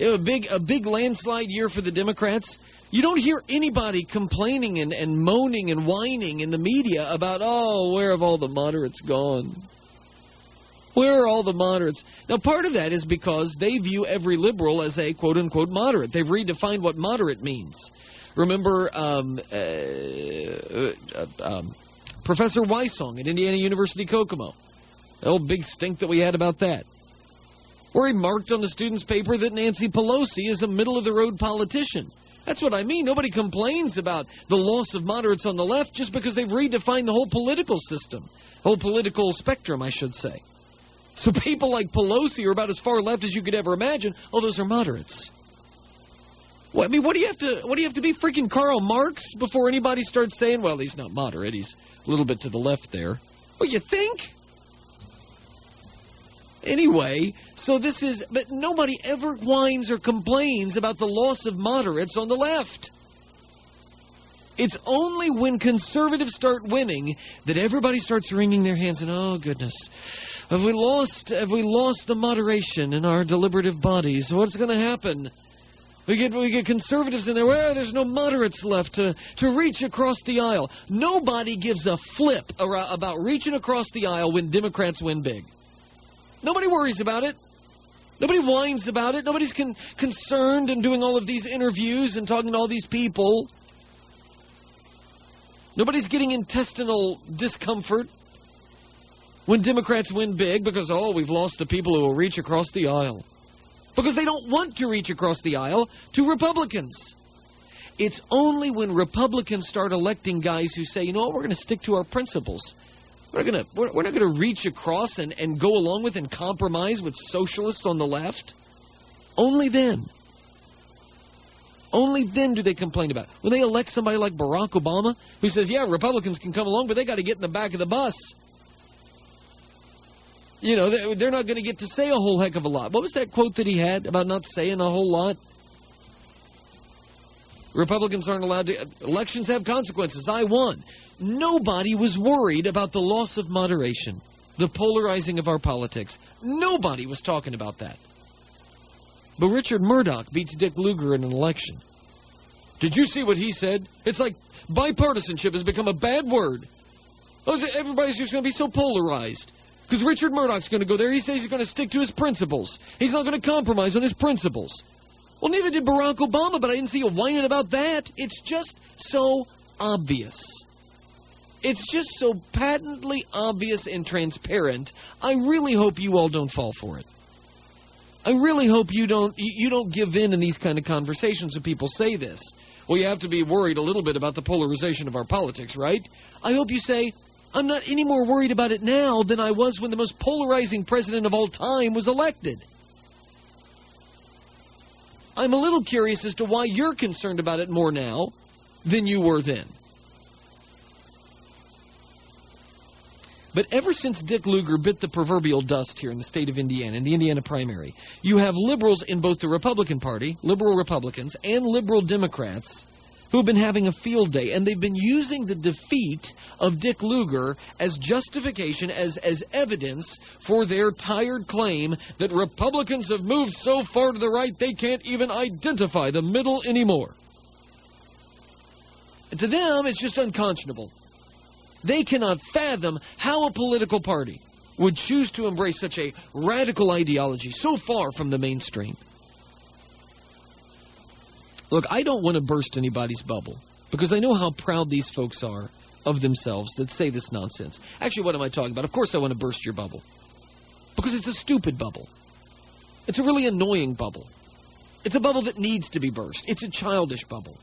a big a big landslide year for the Democrats. You don't hear anybody complaining and, and moaning and whining in the media about, oh, where have all the moderates gone? Where are all the moderates? Now, part of that is because they view every liberal as a quote unquote moderate. They've redefined what moderate means. Remember um, uh, uh, um, Professor Wysong at Indiana University Kokomo? The old big stink that we had about that. Where he marked on the student's paper that Nancy Pelosi is a middle of the road politician. That's what I mean. Nobody complains about the loss of moderates on the left just because they've redefined the whole political system, whole political spectrum, I should say. So people like Pelosi are about as far left as you could ever imagine. Oh, those are moderates. Well, I mean, what do you have to what do you have to be freaking Karl Marx before anybody starts saying, well, he's not moderate, he's a little bit to the left there. Well, you think? Anyway, so this is, but nobody ever whines or complains about the loss of moderates on the left. It's only when conservatives start winning that everybody starts wringing their hands and, oh goodness, have we lost, have we lost the moderation in our deliberative bodies? What's going to happen? We get we get conservatives in there. Well, there's no moderates left to, to reach across the aisle. Nobody gives a flip about reaching across the aisle when Democrats win big. Nobody worries about it. Nobody whines about it. Nobody's con- concerned and doing all of these interviews and talking to all these people. Nobody's getting intestinal discomfort when Democrats win big because, oh, we've lost the people who will reach across the aisle. Because they don't want to reach across the aisle to Republicans. It's only when Republicans start electing guys who say, you know what, we're going to stick to our principles. We're, gonna, we're, we're not going to reach across and, and go along with and compromise with socialists on the left. Only then. Only then do they complain about it. When they elect somebody like Barack Obama, who says, yeah, Republicans can come along, but they got to get in the back of the bus you know, they're not going to get to say a whole heck of a lot. What was that quote that he had about not saying a whole lot? Republicans aren't allowed to. Elections have consequences. I won. Nobody was worried about the loss of moderation, the polarizing of our politics. Nobody was talking about that. But Richard Mourdock beats Dick Lugar in an election. Did you see what he said? It's like bipartisanship has become a bad word. Oh, everybody's just going to be so polarized. Because Richard Mourdock's going to go there. He says he's going to stick to his principles. He's not going to compromise on his principles. Well, neither did Barack Obama, but I didn't see you whining about that. It's just so obvious. It's just so patently obvious and transparent. I really hope you all don't fall for it. I really hope you don't you don't give in in these kind of conversations when people say this. Well, you have to be worried a little bit about the polarization of our politics, right? I hope you say, I'm not any more worried about it now than I was when the most polarizing president of all time was elected. I'm a little curious as to why you're concerned about it more now than you were then. But ever since Dick Lugar bit the proverbial dust here in the state of Indiana, in the Indiana primary, you have liberals in both the Republican Party, liberal Republicans, and liberal Democrats who've been having a field day, and they've been using the defeat of Dick Lugar as justification, as, as evidence for their tired claim that Republicans have moved so far to the right they can't even identify the middle anymore. And to them, it's just unconscionable. They cannot fathom how a political party would choose to embrace such a radical ideology so far from the mainstream. Look, I don't want to burst anybody's bubble because I know how proud these folks are of themselves that say this nonsense. Actually, what am I talking about? Of course, I want to burst your bubble. because it's a stupid bubble. It's a really annoying bubble. It's a bubble that needs to be burst. It's a childish bubble.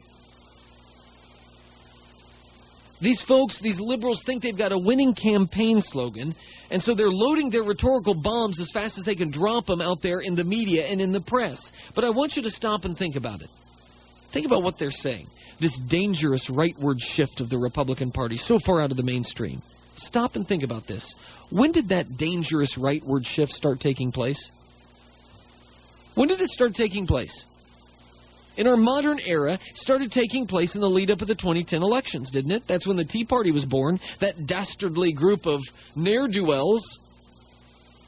These folks, these liberals, think they've got a winning campaign slogan, and so they're loading their rhetorical bombs as fast as they can drop them out there in the media and in the press. But I want you to stop and think about it. Think about what they're saying. This dangerous rightward shift of the Republican Party so far out of the mainstream. Stop and think about this. When did that dangerous rightward shift start taking place? When did it start taking place? In our modern era, started taking place in the lead up of the 2010 elections, didn't it? That's when the Tea Party was born, that dastardly group of ne'er do wells,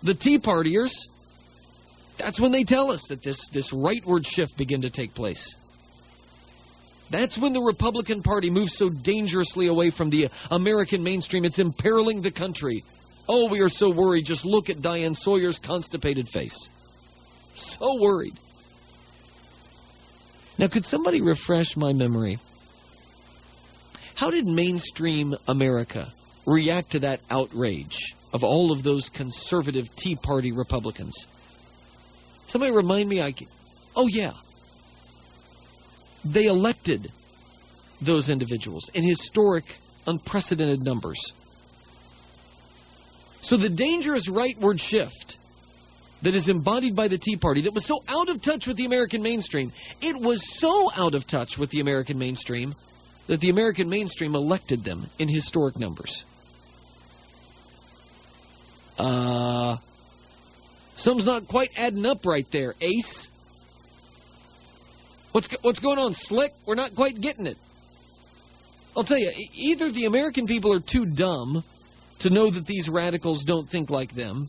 the Tea Partiers. That's when they tell us that this, this rightward shift began to take place. That's when the Republican Party moves so dangerously away from the American mainstream. It's imperiling the country. Oh, we are so worried. Just look at Diane Sawyer's constipated face. So worried. Now, could somebody refresh my memory? How did mainstream America react to that outrage of all of those conservative Tea Party Republicans? Somebody remind me. I oh yeah, they elected those individuals in historic, unprecedented numbers. So the dangerous rightward shift that is embodied by the Tea Party that was so out of touch with the American mainstream, it was so out of touch with the American mainstream that the American mainstream elected them in historic numbers. Uh, something's not quite adding up right there, Ace. What's what's going on, Slick? We're not quite getting it. I'll tell you, either the American people are too dumb to know that these radicals don't think like them,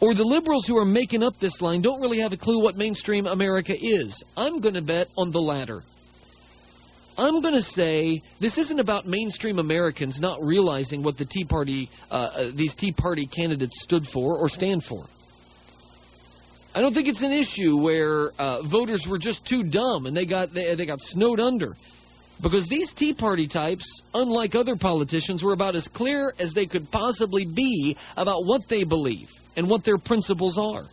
or the liberals who are making up this line don't really have a clue what mainstream America is. I'm going to bet on the latter. I'm going to say this isn't about mainstream Americans not realizing what the Tea Party, uh, uh, these Tea Party candidates stood for or stand for. I don't think it's an issue where uh, voters were just too dumb and they got they, they got snowed under. Because these Tea Party types, unlike other politicians, were about as clear as they could possibly be about what they believe and what their principles are.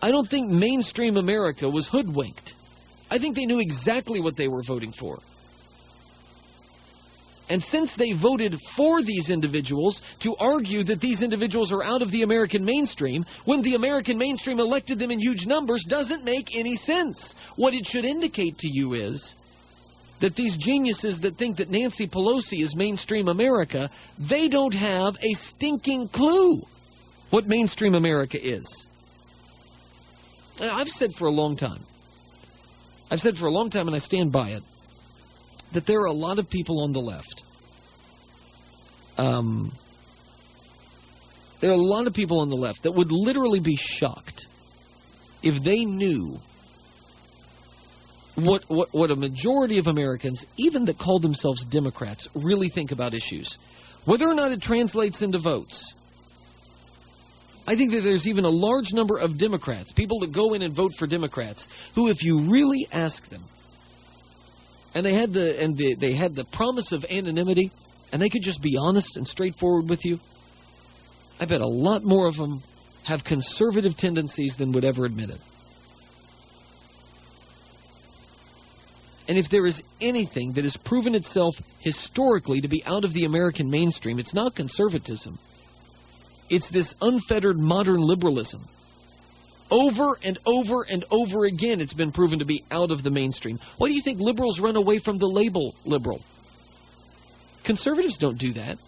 I don't think mainstream America was hoodwinked. I think they knew exactly what they were voting for. And since they voted for these individuals to argue that these individuals are out of the American mainstream, when the American mainstream elected them in huge numbers, doesn't make any sense. What it should indicate to you is that these geniuses that think that Nancy Pelosi is mainstream America, they don't have a stinking clue what mainstream America is. I've said for a long time, I've said for a long time, and I stand by it, that there are a lot of people on the left. Um, there are a lot of people on the left that would literally be shocked if they knew what, what, what a majority of Americans, even that call themselves Democrats, really think about issues. Whether or not it translates into votes. I think that there's even a large number of Democrats, people that go in and vote for Democrats, who, if you really ask them, and they had the and the, they had the promise of anonymity, and they could just be honest and straightforward with you, I bet a lot more of them have conservative tendencies than would ever admit it. And if there is anything that has proven itself historically to be out of the American mainstream, it's not conservatism. It's this unfettered modern liberalism. Over and over and over again, it's been proven to be out of the mainstream. Why do you think liberals run away from the label liberal? Conservatives don't do that.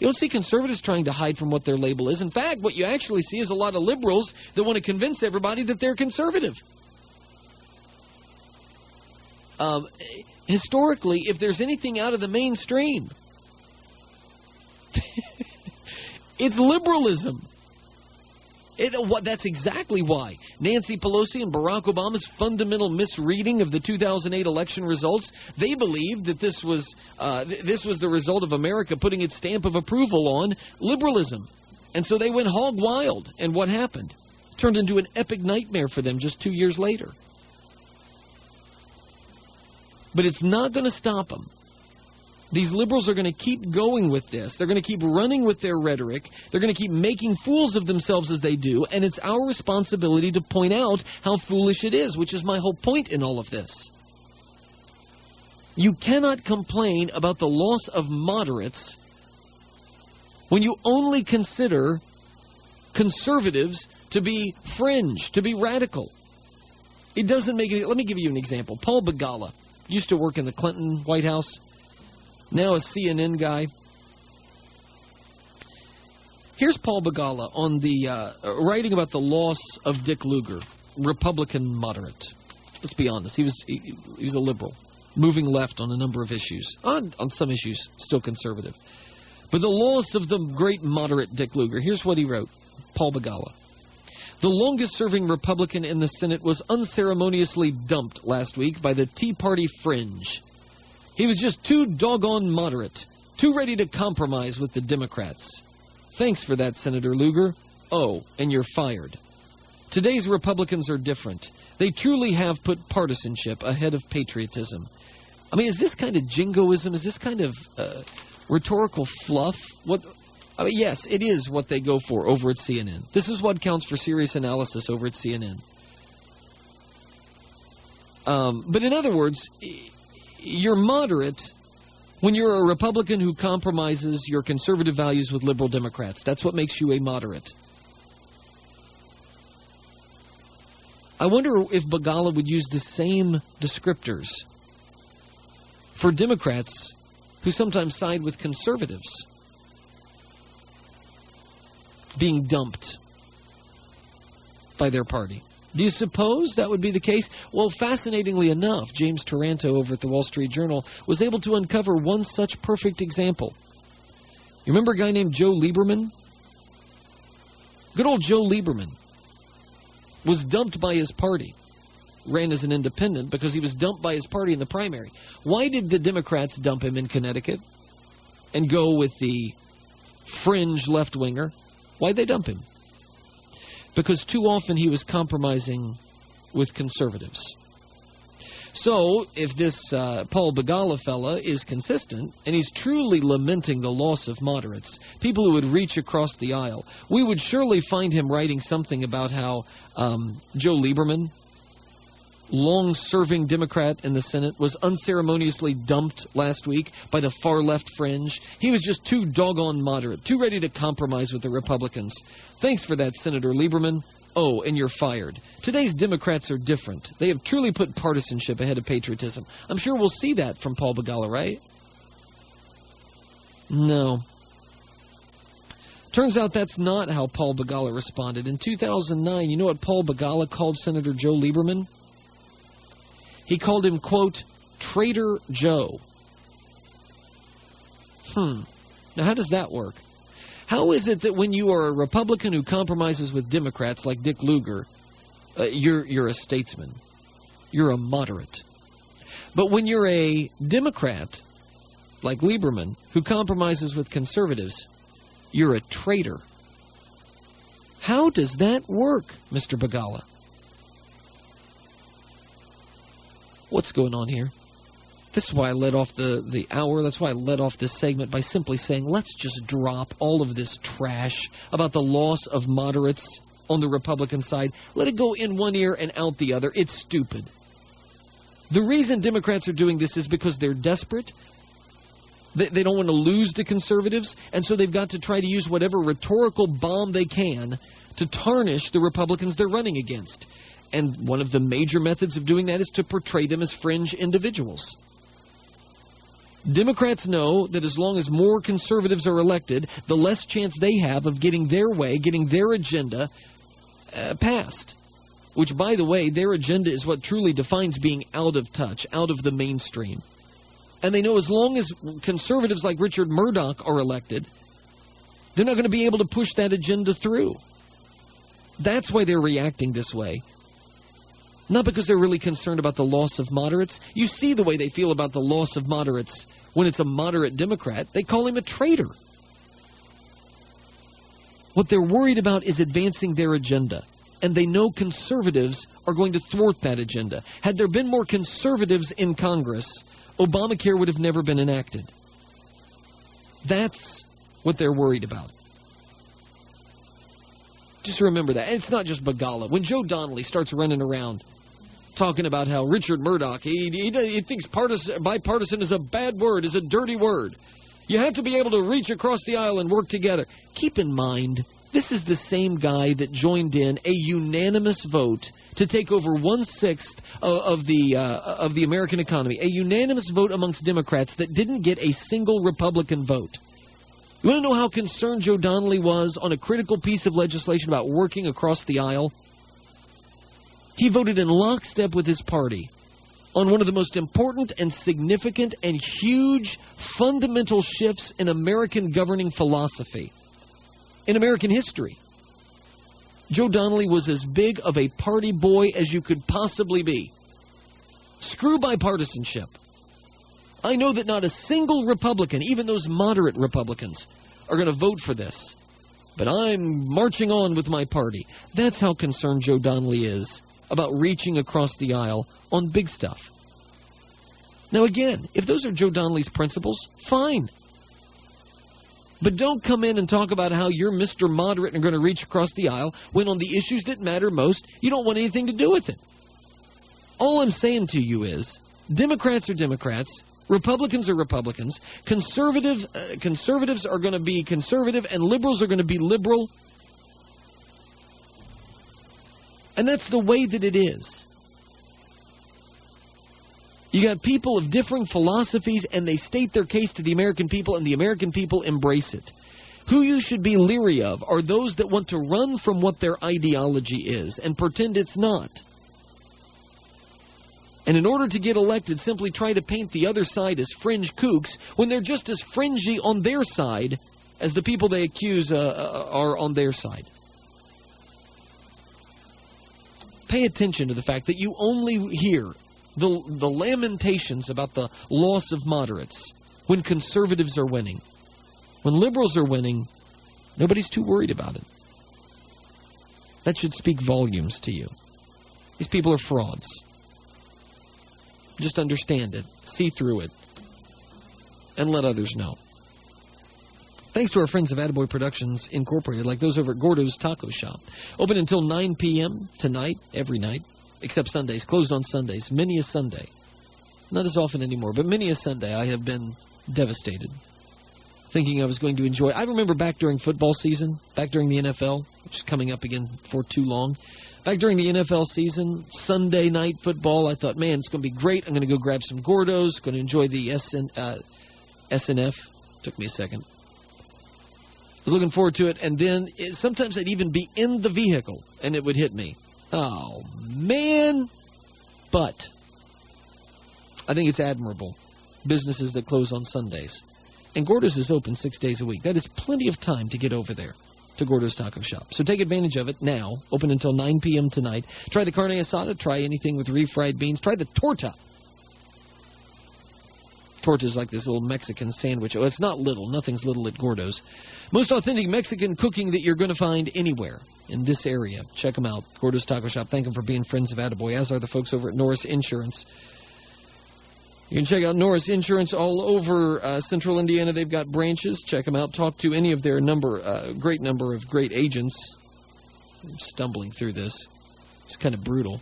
You don't see conservatives trying to hide from what their label is. In fact, what you actually see is a lot of liberals that want to convince everybody that they're conservative. Um, historically, if there's anything out of the mainstream, it's liberalism. It, what, that's exactly why Nancy Pelosi and Barack Obama's fundamental misreading of the 2008 election results. They believed that this was uh, th- this was the result of America putting its stamp of approval on liberalism, and so they went hog wild. And what happened? Turned into an epic nightmare for them just two years later. But it's not going to stop them. These liberals are going to keep going with this. They're going to keep running with their rhetoric. They're going to keep making fools of themselves as they do, and it's our responsibility to point out how foolish it is, which is my whole point in all of this. You cannot complain about the loss of moderates when you only consider conservatives to be fringe, to be radical. It doesn't make it. Let me give you an example. Paul Begala used to work in the Clinton White House, now a CNN guy. Here's Paul Begala on the uh, writing about the loss of Dick Lugar, Republican moderate. Let's be honest, he was he, he was a liberal, moving left on a number of issues. On on some issues, still conservative. But the loss of the great moderate Dick Lugar. Here's what he wrote. Paul Begala. The longest serving Republican in the Senate was unceremoniously dumped last week by the Tea Party fringe. He was just too doggone moderate, too ready to compromise with the Democrats. Thanks for that, Senator Lugar. Oh, and you're fired. Today's Republicans are different. They truly have put partisanship ahead of patriotism. I mean, is this kind of jingoism? Is this kind of uh, rhetorical fluff? What? I mean, yes, it is what they go for over at CNN. This is what counts for serious analysis over at CNN. Um, but in other words, you're moderate when you're a Republican who compromises your conservative values with liberal Democrats. That's what makes you a moderate. I wonder if Begala would use the same descriptors for Democrats who sometimes side with conservatives being dumped by their party. Do you suppose that would be the case? Well, fascinatingly enough, James Taranto over at the Wall Street Journal was able to uncover one such perfect example. You remember a guy named Joe Lieberman? Good old Joe Lieberman was dumped by his party. Ran as an independent because he was dumped by his party in the primary. Why did the Democrats dump him in Connecticut and go with the fringe left winger? Why'd they dump him? Because too often he was compromising with conservatives. So, if this uh, Paul Begala fella is consistent, and he's truly lamenting the loss of moderates, people who would reach across the aisle, we would surely find him writing something about how um, Joe Lieberman, long serving Democrat in the Senate, was unceremoniously dumped last week by the far left fringe. He was just too doggone moderate, too ready to compromise with the Republicans. Thanks for that, Senator Lieberman. Oh, and you're fired. Today's Democrats are different. They have truly put partisanship ahead of patriotism. I'm sure we'll see that from Paul Begala, right? No. Turns out that's not how Paul Begala responded. In 2009, you know what Paul Begala called Senator Joe Lieberman? He called him, quote, Traitor Joe. Hmm. Now, how does that work? How is it that when you are a Republican who compromises with Democrats like Dick Lugar, uh, you're you're a statesman, you're a moderate, but when you're a Democrat like Lieberman who compromises with conservatives, you're a traitor. How does that work, Mr. Begala? What's going on here? This is why I led off the, the hour. That's why I led off this segment by simply saying, let's just drop all of this trash about the loss of moderates on the Republican side. Let it go in one ear and out the other. It's stupid. The reason Democrats are doing this is because they're desperate. They, they don't want to lose to conservatives, and so they've got to try to use whatever rhetorical bomb they can to tarnish the Republicans they're running against. And one of the major methods of doing that is to portray them as fringe individuals. Democrats know that as long as more conservatives are elected, the less chance they have of getting their way, getting their agenda uh, passed. Which, by the way, their agenda is what truly defines being out of touch, out of the mainstream. And they know as long as conservatives like Richard Mourdock are elected, they're not going to be able to push that agenda through. That's why they're reacting this way. Not because they're really concerned about the loss of moderates. You see the way they feel about the loss of moderates when it's a moderate Democrat. They call him a traitor. What they're worried about is advancing their agenda. And they know conservatives are going to thwart that agenda. Had there been more conservatives in Congress, Obamacare would have never been enacted. That's what they're worried about. Just remember that. And it's not just Begala. When Joe Donnelly starts running around talking about how Richard Mourdock, he, he, he thinks partisan, bipartisan is a bad word, is a dirty word. You have to be able to reach across the aisle and work together. Keep in mind, this is the same guy that joined in a unanimous vote to take over one sixth of, of the uh, of the American economy. A unanimous vote amongst Democrats that didn't get a single Republican vote. You want to know how concerned Joe Donnelly was on a critical piece of legislation about working across the aisle? He voted in lockstep with his party on one of the most important and significant and huge fundamental shifts in American governing philosophy, in American history. Joe Donnelly was as big of a party boy as you could possibly be. Screw bipartisanship. I know that not a single Republican, even those moderate Republicans, are going to vote for this. But I'm marching on with my party. That's how concerned Joe Donnelly is about reaching across the aisle on big stuff. Now, again, if those are Joe Donnelly's principles, fine. But don't come in and talk about how you're Mr. Moderate and going to reach across the aisle when on the issues that matter most, you don't want anything to do with it. All I'm saying to you is Democrats are Democrats, Republicans are Republicans, conservative uh, conservatives are going to be conservative and liberals are going to be liberal. And that's the way that it is. You got people of differing philosophies, and they state their case to the American people, and the American people embrace it. Who you should be leery of are those that want to run from what their ideology is and pretend it's not. And in order to get elected, simply try to paint the other side as fringe kooks when they're just as fringy on their side as the people they accuse uh, uh are on their side. Pay attention to the fact that you only hear the, the lamentations about the loss of moderates when conservatives are winning. When liberals are winning, nobody's too worried about it. That should speak volumes to you. These people are frauds. Just understand it, see through it, and let others know. Thanks to our friends of Attaboy Productions Incorporated, like those over at Gordo's Taco Shop. Open until 9 p.m. tonight, every night except Sundays, closed on Sundays. Many a Sunday. Not as often anymore, but many a Sunday I have been devastated. Thinking I was going to enjoy. I remember back during football season, back during the NFL, which is coming up again for too long. Back during the NFL season, Sunday night football, I thought, man, it's going to be great. I'm going to go grab some Gordos, going to enjoy the SN, uh, SNF. Took me a second. Was looking forward to it, and then it, sometimes I'd even be in the vehicle, and it would hit me. Oh, man. But I think it's admirable. Businesses that close on Sundays. And Gordo's is open six days a week. That is plenty of time to get over there to Gordo's Taco Shop. So take advantage of it now. Open until 9 p.m. tonight. Try the carne asada. Try anything with refried beans. Try the torta. Torta is like this little Mexican sandwich. Oh, it's not little. Nothing's little at Gordo's. Most authentic Mexican cooking that you're going to find anywhere in this area. Check them out. Gordo's Taco Shop. Thank them for being friends of Attaboy, as are the folks over at Norris Insurance. You can check out Norris Insurance all over uh, Central Indiana. They've got branches. Check them out. Talk to any of their number, uh, great number of great agents. I'm stumbling through this. It's kind of brutal.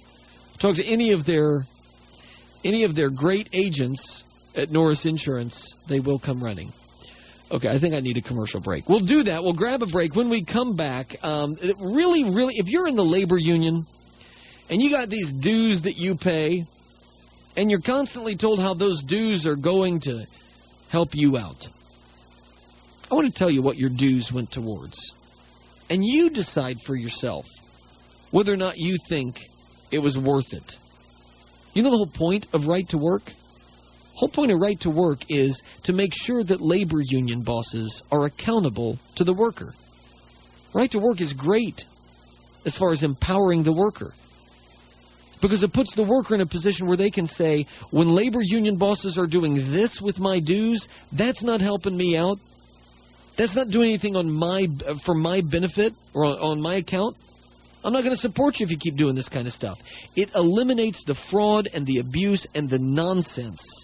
Talk to any of their any of their great agents at Norris Insurance. They will come running. Okay, I think I need a commercial break. We'll do that. We'll grab a break. When we come back, um, really, really, if you're in the labor union and you got these dues that you pay, and you're constantly told how those dues are going to help you out, I want to tell you what your dues went towards. And you decide for yourself whether or not you think it was worth it. You know the whole point of right to work? Whole point of right to work is to make sure that labor union bosses are accountable to the worker. Right to work is great as far as empowering the worker. Because it puts the worker in a position where they can say, when labor union bosses are doing this with my dues, that's not helping me out. That's not doing anything on my for my benefit or on, on my account. I'm not going to support you if you keep doing this kind of stuff. It eliminates the fraud and the abuse and the nonsense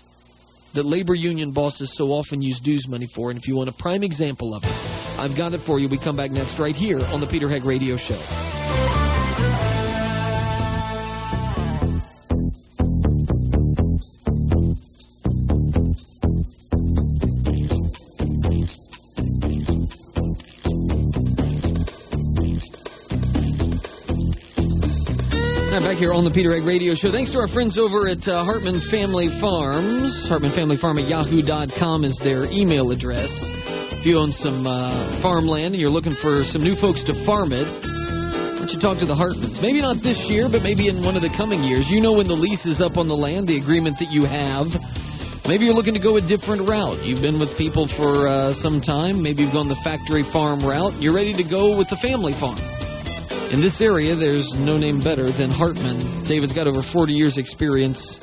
that labor union bosses so often use dues money for. And if you want a prime example of it, I've got it for you. We come back next right here on the Peter Heck Radio Show. Here on the Peter Heck Radio Show. Thanks to our friends over at uh, Hartman Family Farms. Hartman Family Farm at yahoo.com is their email address. If you own some uh, farmland and you're looking for some new folks to farm it, why don't you talk to the Hartmans? Maybe not this year, but maybe in one of the coming years. You know when the lease is up on the land, the agreement that you have. Maybe you're looking to go a different route. You've been with people for uh, some time. Maybe you've gone the factory farm route. You're ready to go with the family farm. In this area, there's no name better than Hartman. David's got over 40 years' experience,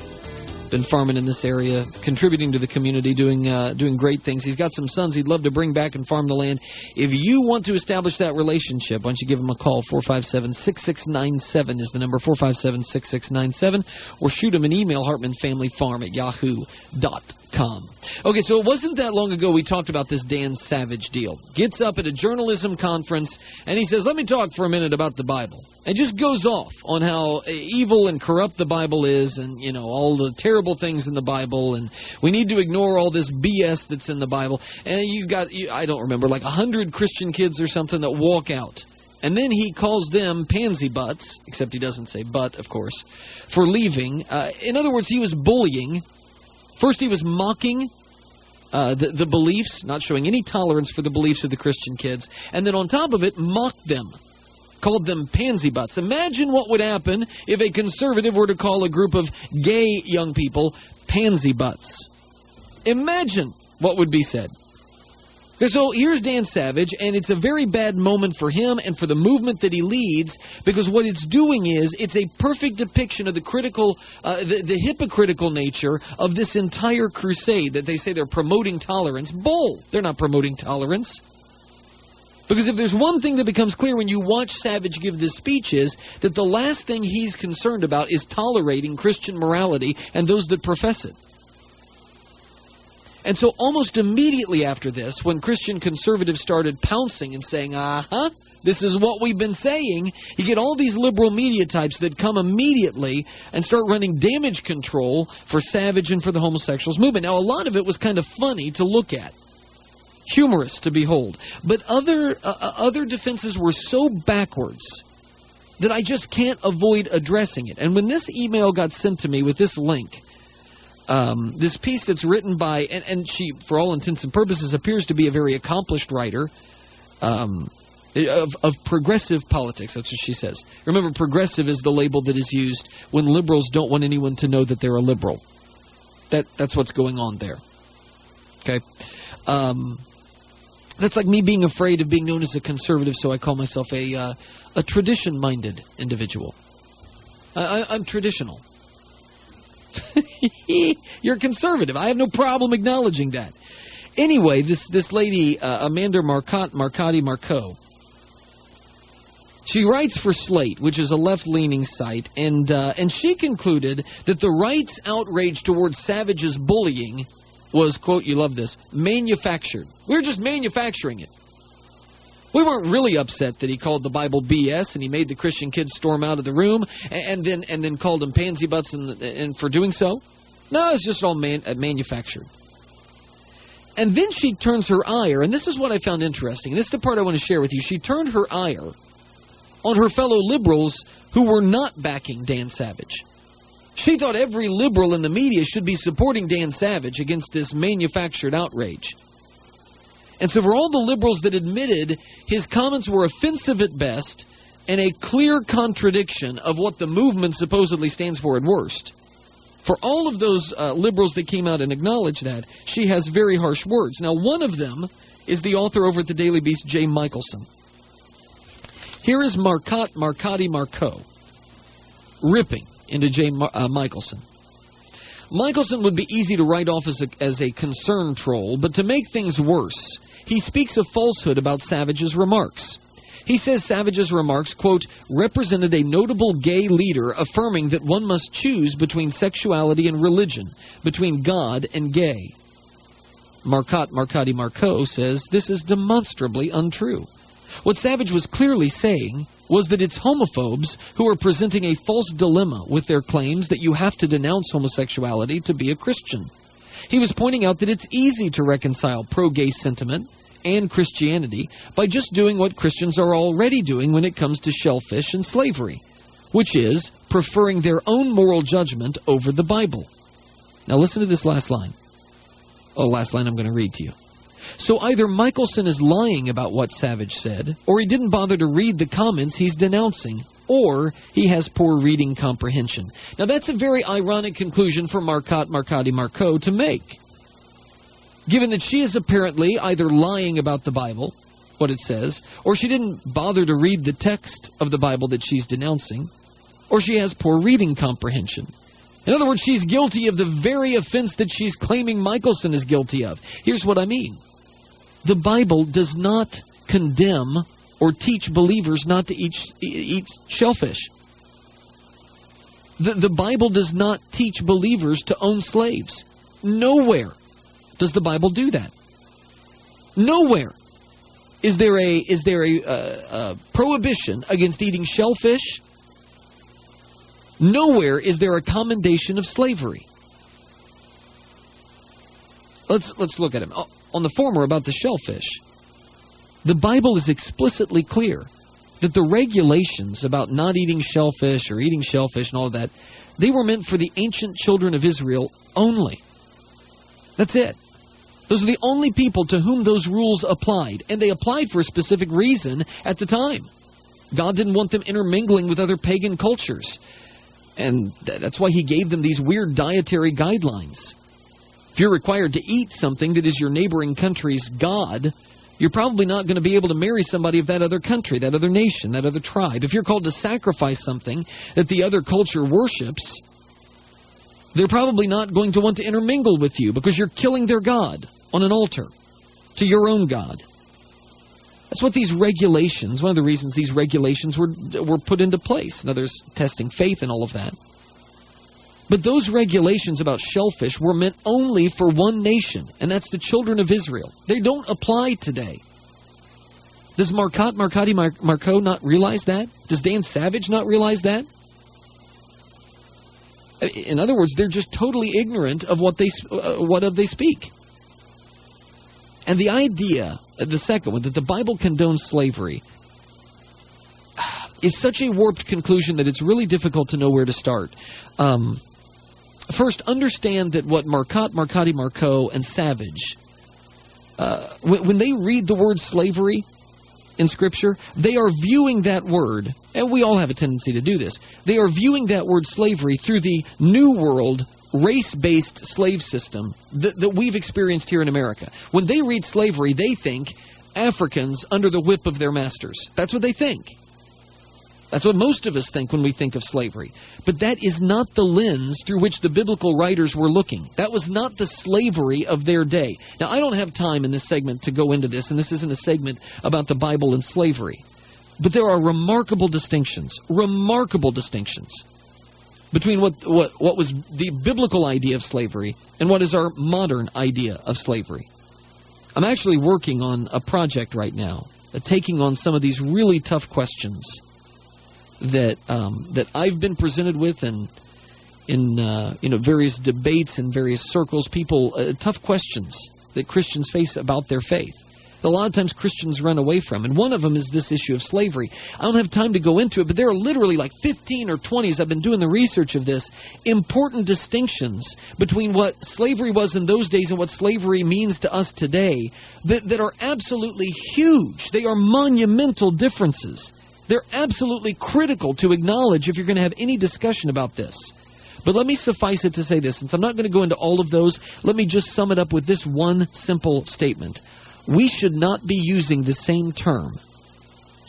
been farming in this area, contributing to the community, doing uh, doing great things. He's got some sons he'd love to bring back and farm the land. If you want to establish that relationship, why don't you give him a call? 457 6697 is the number 457 6697, or shoot him an email, hartmanfamilyfarm at yahoo.com. Okay, so it wasn't that long ago we talked about this Dan Savage deal. Gets up at a journalism conference and he says, Let me talk for a minute about the Bible. And just goes off on how evil and corrupt the Bible is and, you know, all the terrible things in the Bible and we need to ignore all this BS that's in the Bible. And you got, you, I don't remember, like a hundred Christian kids or something that walk out. And then he calls them pansy butts, except he doesn't say but, of course, for leaving. Uh, in other words, he was bullying First, he was mocking uh, the, the beliefs, not showing any tolerance for the beliefs of the Christian kids, and then on top of it, mocked them, called them pansy butts. Imagine what would happen if a conservative were to call a group of gay young people pansy butts. Imagine what would be said. So here's Dan Savage, and it's a very bad moment for him and for the movement that he leads because what it's doing is it's a perfect depiction of the critical, uh, the, the hypocritical nature of this entire crusade that they say they're promoting tolerance. Bull! They're not promoting tolerance. Because if there's one thing that becomes clear when you watch Savage give this speech is that the last thing he's concerned about is tolerating Christian morality and those that profess it. And so, almost immediately after this, when Christian conservatives started pouncing and saying, uh huh, this is what we've been saying, you get all these liberal media types that come immediately and start running damage control for Savage and for the homosexuals movement. Now, a lot of it was kind of funny to look at. Humorous to behold. But other, uh, uh other defenses were so backwards that I just can't avoid addressing it. And when this email got sent to me with this link, um, this piece that's written by, and, and, she, for all intents and purposes, appears to be a very accomplished writer um, of, of progressive politics. That's what she says. Remember, progressive is the label that is used when liberals don't want anyone to know that they're a liberal. That that's what's going on there. Okay. Um, that's like me being afraid of being known as a conservative, so I call myself a uh, a tradition-minded individual. I, I'm traditional. You're conservative. I have no problem acknowledging that. Anyway, this this lady uh, Amanda Marcotte, Marcotti Marcotte, she writes for Slate, which is a left-leaning site, and uh, and she concluded that the right's outrage towards Savage's bullying was quote you love this manufactured. We're just manufacturing it. We weren't really upset that he called the Bible BS and he made the Christian kids storm out of the room and, then and then called them pansy butts and, and for doing so. No, it's just all man, uh, manufactured. And then she turns her ire, and this is what I found interesting. This is the part I want to share with you. She turned her ire on her fellow liberals who were not backing Dan Savage. She thought every liberal in the media should be supporting Dan Savage against this manufactured outrage. And so, for all the liberals that admitted his comments were offensive at best and a clear contradiction of what the movement supposedly stands for at worst, for all of those uh, liberals that came out and acknowledged that, she has very harsh words. Now, one of them is the author over at the Daily Beast, Jay Michaelson. Here is Marcotte Marcotti Marco ripping into Jay Mar- uh, Michaelson. Michaelson would be easy to write off as a, as a concern troll, but to make things worse, he speaks of falsehood about Savage's remarks. He says Savage's remarks, quote, represented a notable gay leader affirming that one must choose between sexuality and religion, between God and gay. Marcotte Marcotte Marcault says this is demonstrably untrue. What Savage was clearly saying was that it's homophobes who are presenting a false dilemma with their claims that you have to denounce homosexuality to be a Christian. He was pointing out that it's easy to reconcile pro gay sentiment and Christianity by just doing what Christians are already doing when it comes to shellfish and slavery, which is preferring their own moral judgment over the Bible. Now listen to this last line. Oh, last line I'm going to read to you. So either Michaelson is lying about what Savage said, or he didn't bother to read the comments he's denouncing, or he has poor reading comprehension. Now that's a very ironic conclusion for Marcotte Marcotte Marcault to make. Given that she is apparently either lying about the Bible, what it says, or she didn't bother to read the text of the Bible that she's denouncing, or she has poor reading comprehension. In other words, she's guilty of the very offense that she's claiming Michaelson is guilty of. Here's what I mean the Bible does not condemn or teach believers not to eat, eat shellfish. The, the Bible does not teach believers to own slaves. Nowhere does the Bible do that. Nowhere is there a is there a, a, a prohibition against eating shellfish. Nowhere is there a commendation of slavery. Let's let's look at him on the former about the shellfish. The Bible is explicitly clear that the regulations about not eating shellfish or eating shellfish and all of that, they were meant for the ancient children of Israel only. That's it. Those are the only people to whom those rules applied, and they applied for a specific reason at the time. God didn't want them intermingling with other pagan cultures. And that's why he gave them these weird dietary guidelines. If you're required to eat something that is your neighboring country's God, you're probably not going to be able to marry somebody of that other country, that other nation, that other tribe. If you're called to sacrifice something that the other culture worships, they're probably not going to want to intermingle with you because you're killing their God on an altar to your own God. That's what these regulations, one of the reasons these regulations were, were put into place. Now, there's testing faith and all of that. But those regulations about shellfish were meant only for one nation, and that's the children of Israel. They don't apply today. Does Marcotte Marcotte Mar- Marcault not realize that? Does Dan Savage not realize that? In other words, they're just totally ignorant of what they uh, what of they speak. And the idea, the second one, that the Bible condones slavery, is such a warped conclusion that it's really difficult to know where to start. Um, First, understand that what Marcotte, Marcotte, Marcault, and Savage, uh, when, when they read the word slavery in Scripture, they are viewing that word, and we all have a tendency to do this, they are viewing that word slavery through the New World race based slave system that, that we've experienced here in America. When they read slavery, they think Africans under the whip of their masters. That's what they think. That's what most of us think when we think of slavery. But that is not the lens through which the biblical writers were looking. That was not the slavery of their day. Now, I don't have time in this segment to go into this, and this isn't a segment about the Bible and slavery. But there are remarkable distinctions, remarkable distinctions between what, what, what was the biblical idea of slavery and what is our modern idea of slavery. I'm actually working on a project right now, uh, taking on some of these really tough questions that um, that I've been presented with and in uh, you know various debates in various circles, people uh, tough questions that Christians face about their faith. A lot of times Christians run away from, and one of them is this issue of slavery. I don't have time to go into it, but there are literally like 15 or 20 as I've been doing the research of this important distinctions between what slavery was in those days and what slavery means to us today that, that are absolutely huge. They are monumental differences. They're absolutely critical to acknowledge if you're going to have any discussion about this. But let me suffice it to say this, since I'm not going to go into all of those, let me just sum it up with this one simple statement. We should not be using the same term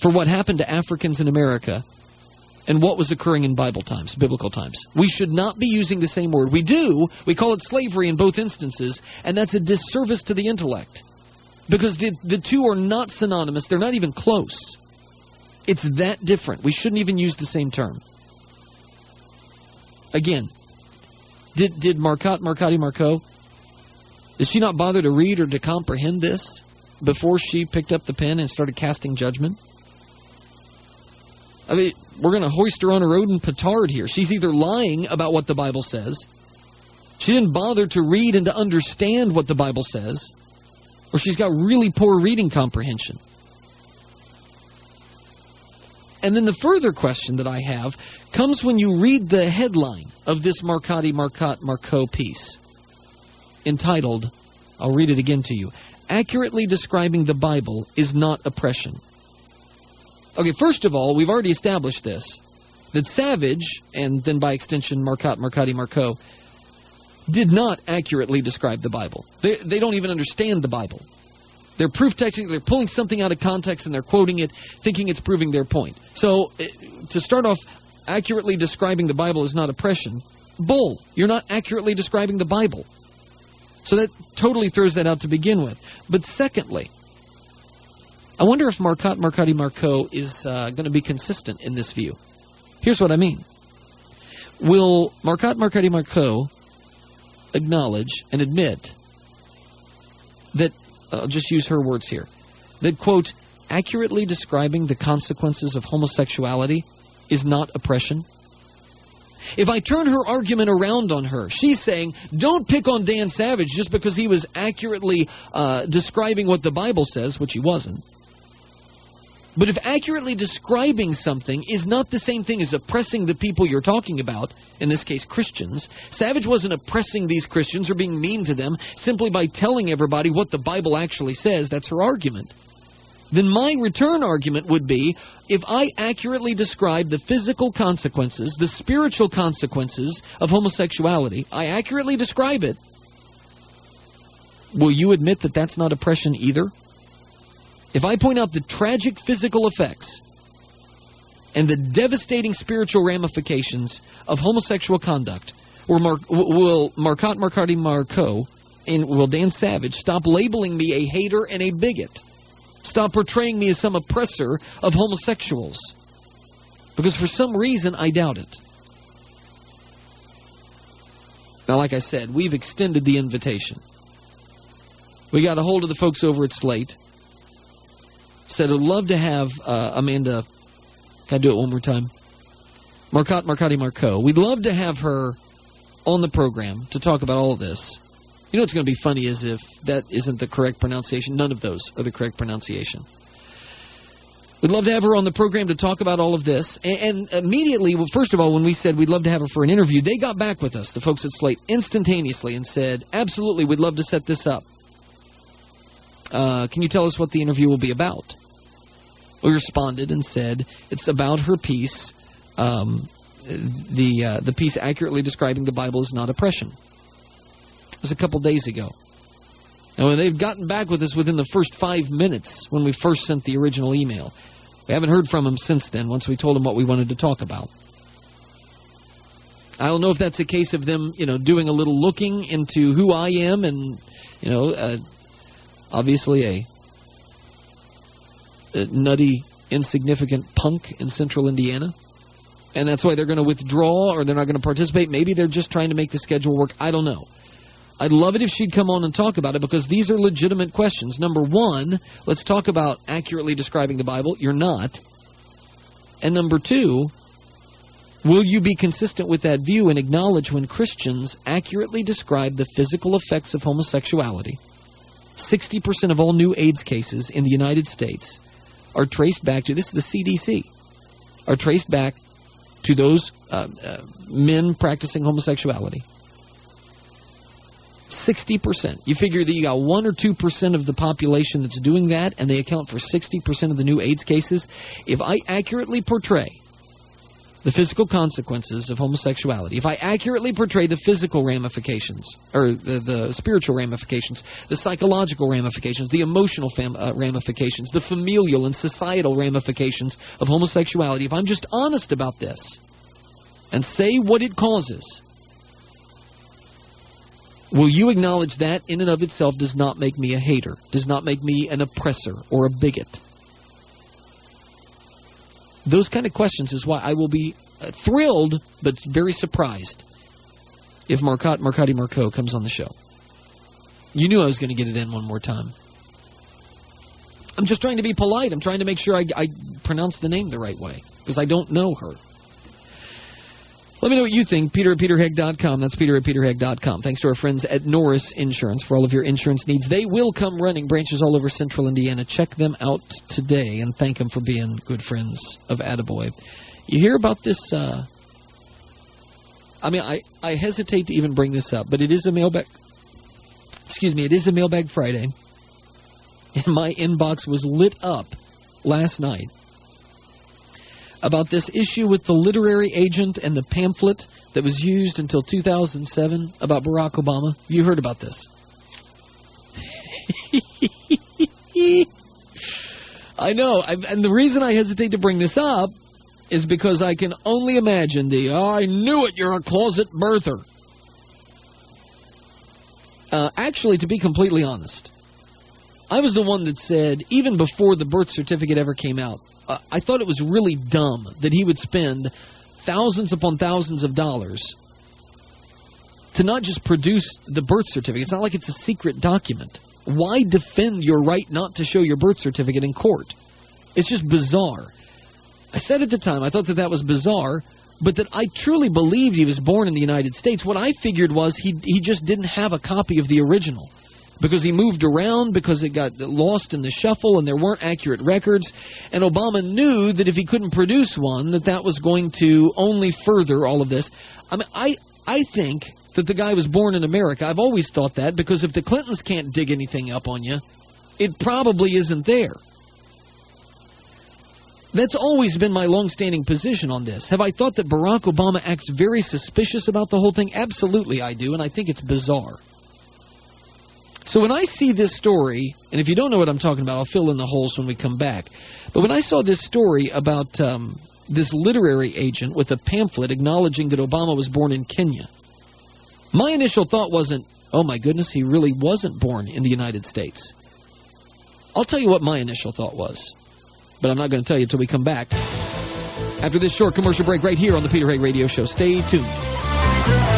for what happened to Africans in America and what was occurring in Bible times, biblical times. We should not be using the same word. We do, we call it slavery in both instances, and that's a disservice to the intellect. Because the, the two are not synonymous, they're not even close. It's that different. We shouldn't even use the same term. Again, did did Marcotte Marcotte Marcotte did she not bother to read or to comprehend this before she picked up the pen and started casting judgment? I mean, we're going to hoist her on her Odin petard here. She's either lying about what the Bible says, she didn't bother to read and to understand what the Bible says, or she's got really poor reading comprehension. And then the further question that I have comes when you read the headline of this Marcotte Marcotte Marcotte piece entitled, I'll read it again to you, Accurately Describing the Bible is Not Oppression. Okay, first of all, we've already established this that Savage, and then by extension Marcotte Marcotte Marcotte, did not accurately describe the Bible. They, they don't even understand the Bible. They're proof texting, they're pulling something out of context and they're quoting it, thinking it's proving their point. So, eh, to start off, accurately describing the Bible is not oppression. Bull. You're not accurately describing the Bible. So that totally throws that out to begin with. But secondly, I wonder if Marcotte Marcotte Marcotte is uh, going to be consistent in this view. Here's what I mean. Will Marcotte Marcotte Marcotte acknowledge and admit that, I'll just use her words here, that, quote, accurately describing the consequences of homosexuality is not oppression? If I turn her argument around on her, she's saying, don't pick on Dan Savage just because he was accurately uh, describing what the Bible says, which he wasn't. But if accurately describing something is not the same thing as oppressing the people you're talking about, in this case Christians, Savage wasn't oppressing these Christians or being mean to them simply by telling everybody what the Bible actually says. That's her argument. Then my return argument would be if I accurately describe the physical consequences, the spiritual consequences of homosexuality, I accurately describe it, will you admit that that's not oppression either? If I point out the tragic physical effects and the devastating spiritual ramifications of homosexual conduct, or Mar- will Marcotte Marcotte Marco and will Dan Savage stop labeling me a hater and a bigot? Stop portraying me as some oppressor of homosexuals? Because for some reason, I doubt it. Now, like I said, we've extended the invitation. We got a hold of the folks over at Slate said, I'd love to have uh, Amanda. Can I do it one more time? Marcotte Marcotte Marco. We'd love to have her on the program to talk about all of this. You know what's going to be funny is if that isn't the correct pronunciation. None of those are the correct pronunciation. We'd love to have her on the program to talk about all of this. And, and, immediately, well, first of all, when we said we'd love to have her for an interview, they got back with us, the folks at Slate, instantaneously and said, absolutely, we'd love to set this up. Uh, can you tell us what the interview will be about? We responded and said it's about her piece, um, the uh, the piece accurately describing the Bible is not oppression. It was a couple days ago. And they've gotten back with us within the first five minutes when we first sent the original email, we haven't heard from them since then. Once we told them what we wanted to talk about. I don't know if that's a case of them, you know, doing a little looking into who I am and, you know, uh, obviously a Uh, nutty, insignificant punk in central Indiana. And that's why they're going to withdraw or they're not going to participate. Maybe they're just trying to make the schedule work. I don't know. I'd love it if she'd come on and talk about it because these are legitimate questions. Number one, let's talk about accurately describing the Bible. You're not. And number two, will you be consistent with that view and acknowledge when Christians accurately describe the physical effects of homosexuality 60% of all new AIDS cases in the United States are traced back to this is the CDC are traced back to those uh, uh, men practicing homosexuality. 60%. You figure that you got 1 or 2% of the population that's doing that, and they account for 60% of the new AIDS cases. If I accurately portray the physical consequences of homosexuality, if I accurately portray the physical ramifications, or the, the spiritual ramifications, the psychological ramifications, the emotional uh, ramifications, the familial and societal ramifications of homosexuality, if I'm just honest about this and say what it causes, will you acknowledge that in and of itself does not make me a hater, does not make me an oppressor or a bigot? Those kind of questions is why I will be uh, thrilled, but very surprised if Marcotte Marcotte Marcotte comes on the show. You knew I was going to get it in one more time. I'm just trying to be polite. I'm trying to make sure I, I pronounce the name the right way because I don't know her. Let me know what you think. Peter at peterheck.com. That's peter at peterheck.com. Thanks to our friends at Norris Insurance for all of your insurance needs. They will come running branches all over central Indiana. Check them out today and thank them for being good friends of Attaboy. You hear about this? Uh, I mean, I, I hesitate to even bring this up, but it is a mailbag. Excuse me, it is a mailbag Friday. And my inbox was lit up last night about this issue with the literary agent and the pamphlet that was used until 2007 about Barack Obama. You heard about this? I know, I, and the reason I hesitate to bring this up is because I can only imagine the oh, I knew it, you're a closet birther. Uh, actually, to be completely honest, I was the one that said, even before the birth certificate ever came out, uh, I thought it was really dumb that he would spend thousands upon thousands of dollars to not just produce the birth certificate. It's not like it's a secret document. Why defend your right not to show your birth certificate in court? It's just bizarre. I said at the time I thought that that was bizarre, but that I truly believed he was born in the United States. What I figured was he he just didn't have a copy of the original because he moved around, because it got lost in the shuffle, and there weren't accurate records. And Obama knew that if he couldn't produce one, that that was going to only further all of this. I mean, I I think that the guy was born in America. I've always thought that because if the Clintons can't dig anything up on you, it probably isn't there. That's always been my long-standing position on this. Have I thought that Barack Obama acts very suspicious about the whole thing? Absolutely, I do, and I think it's bizarre. So when I see this story, and if you don't know what I'm talking about, I'll fill in the holes when we come back. But when I saw this story about um, this literary agent with a pamphlet acknowledging that Obama was born in Kenya, my initial thought wasn't, oh my goodness, he really wasn't born in the United States. I'll tell you what my initial thought was, but I'm not going to tell you until we come back. After this short commercial break right here on the Peter Heck Radio Show. Stay tuned.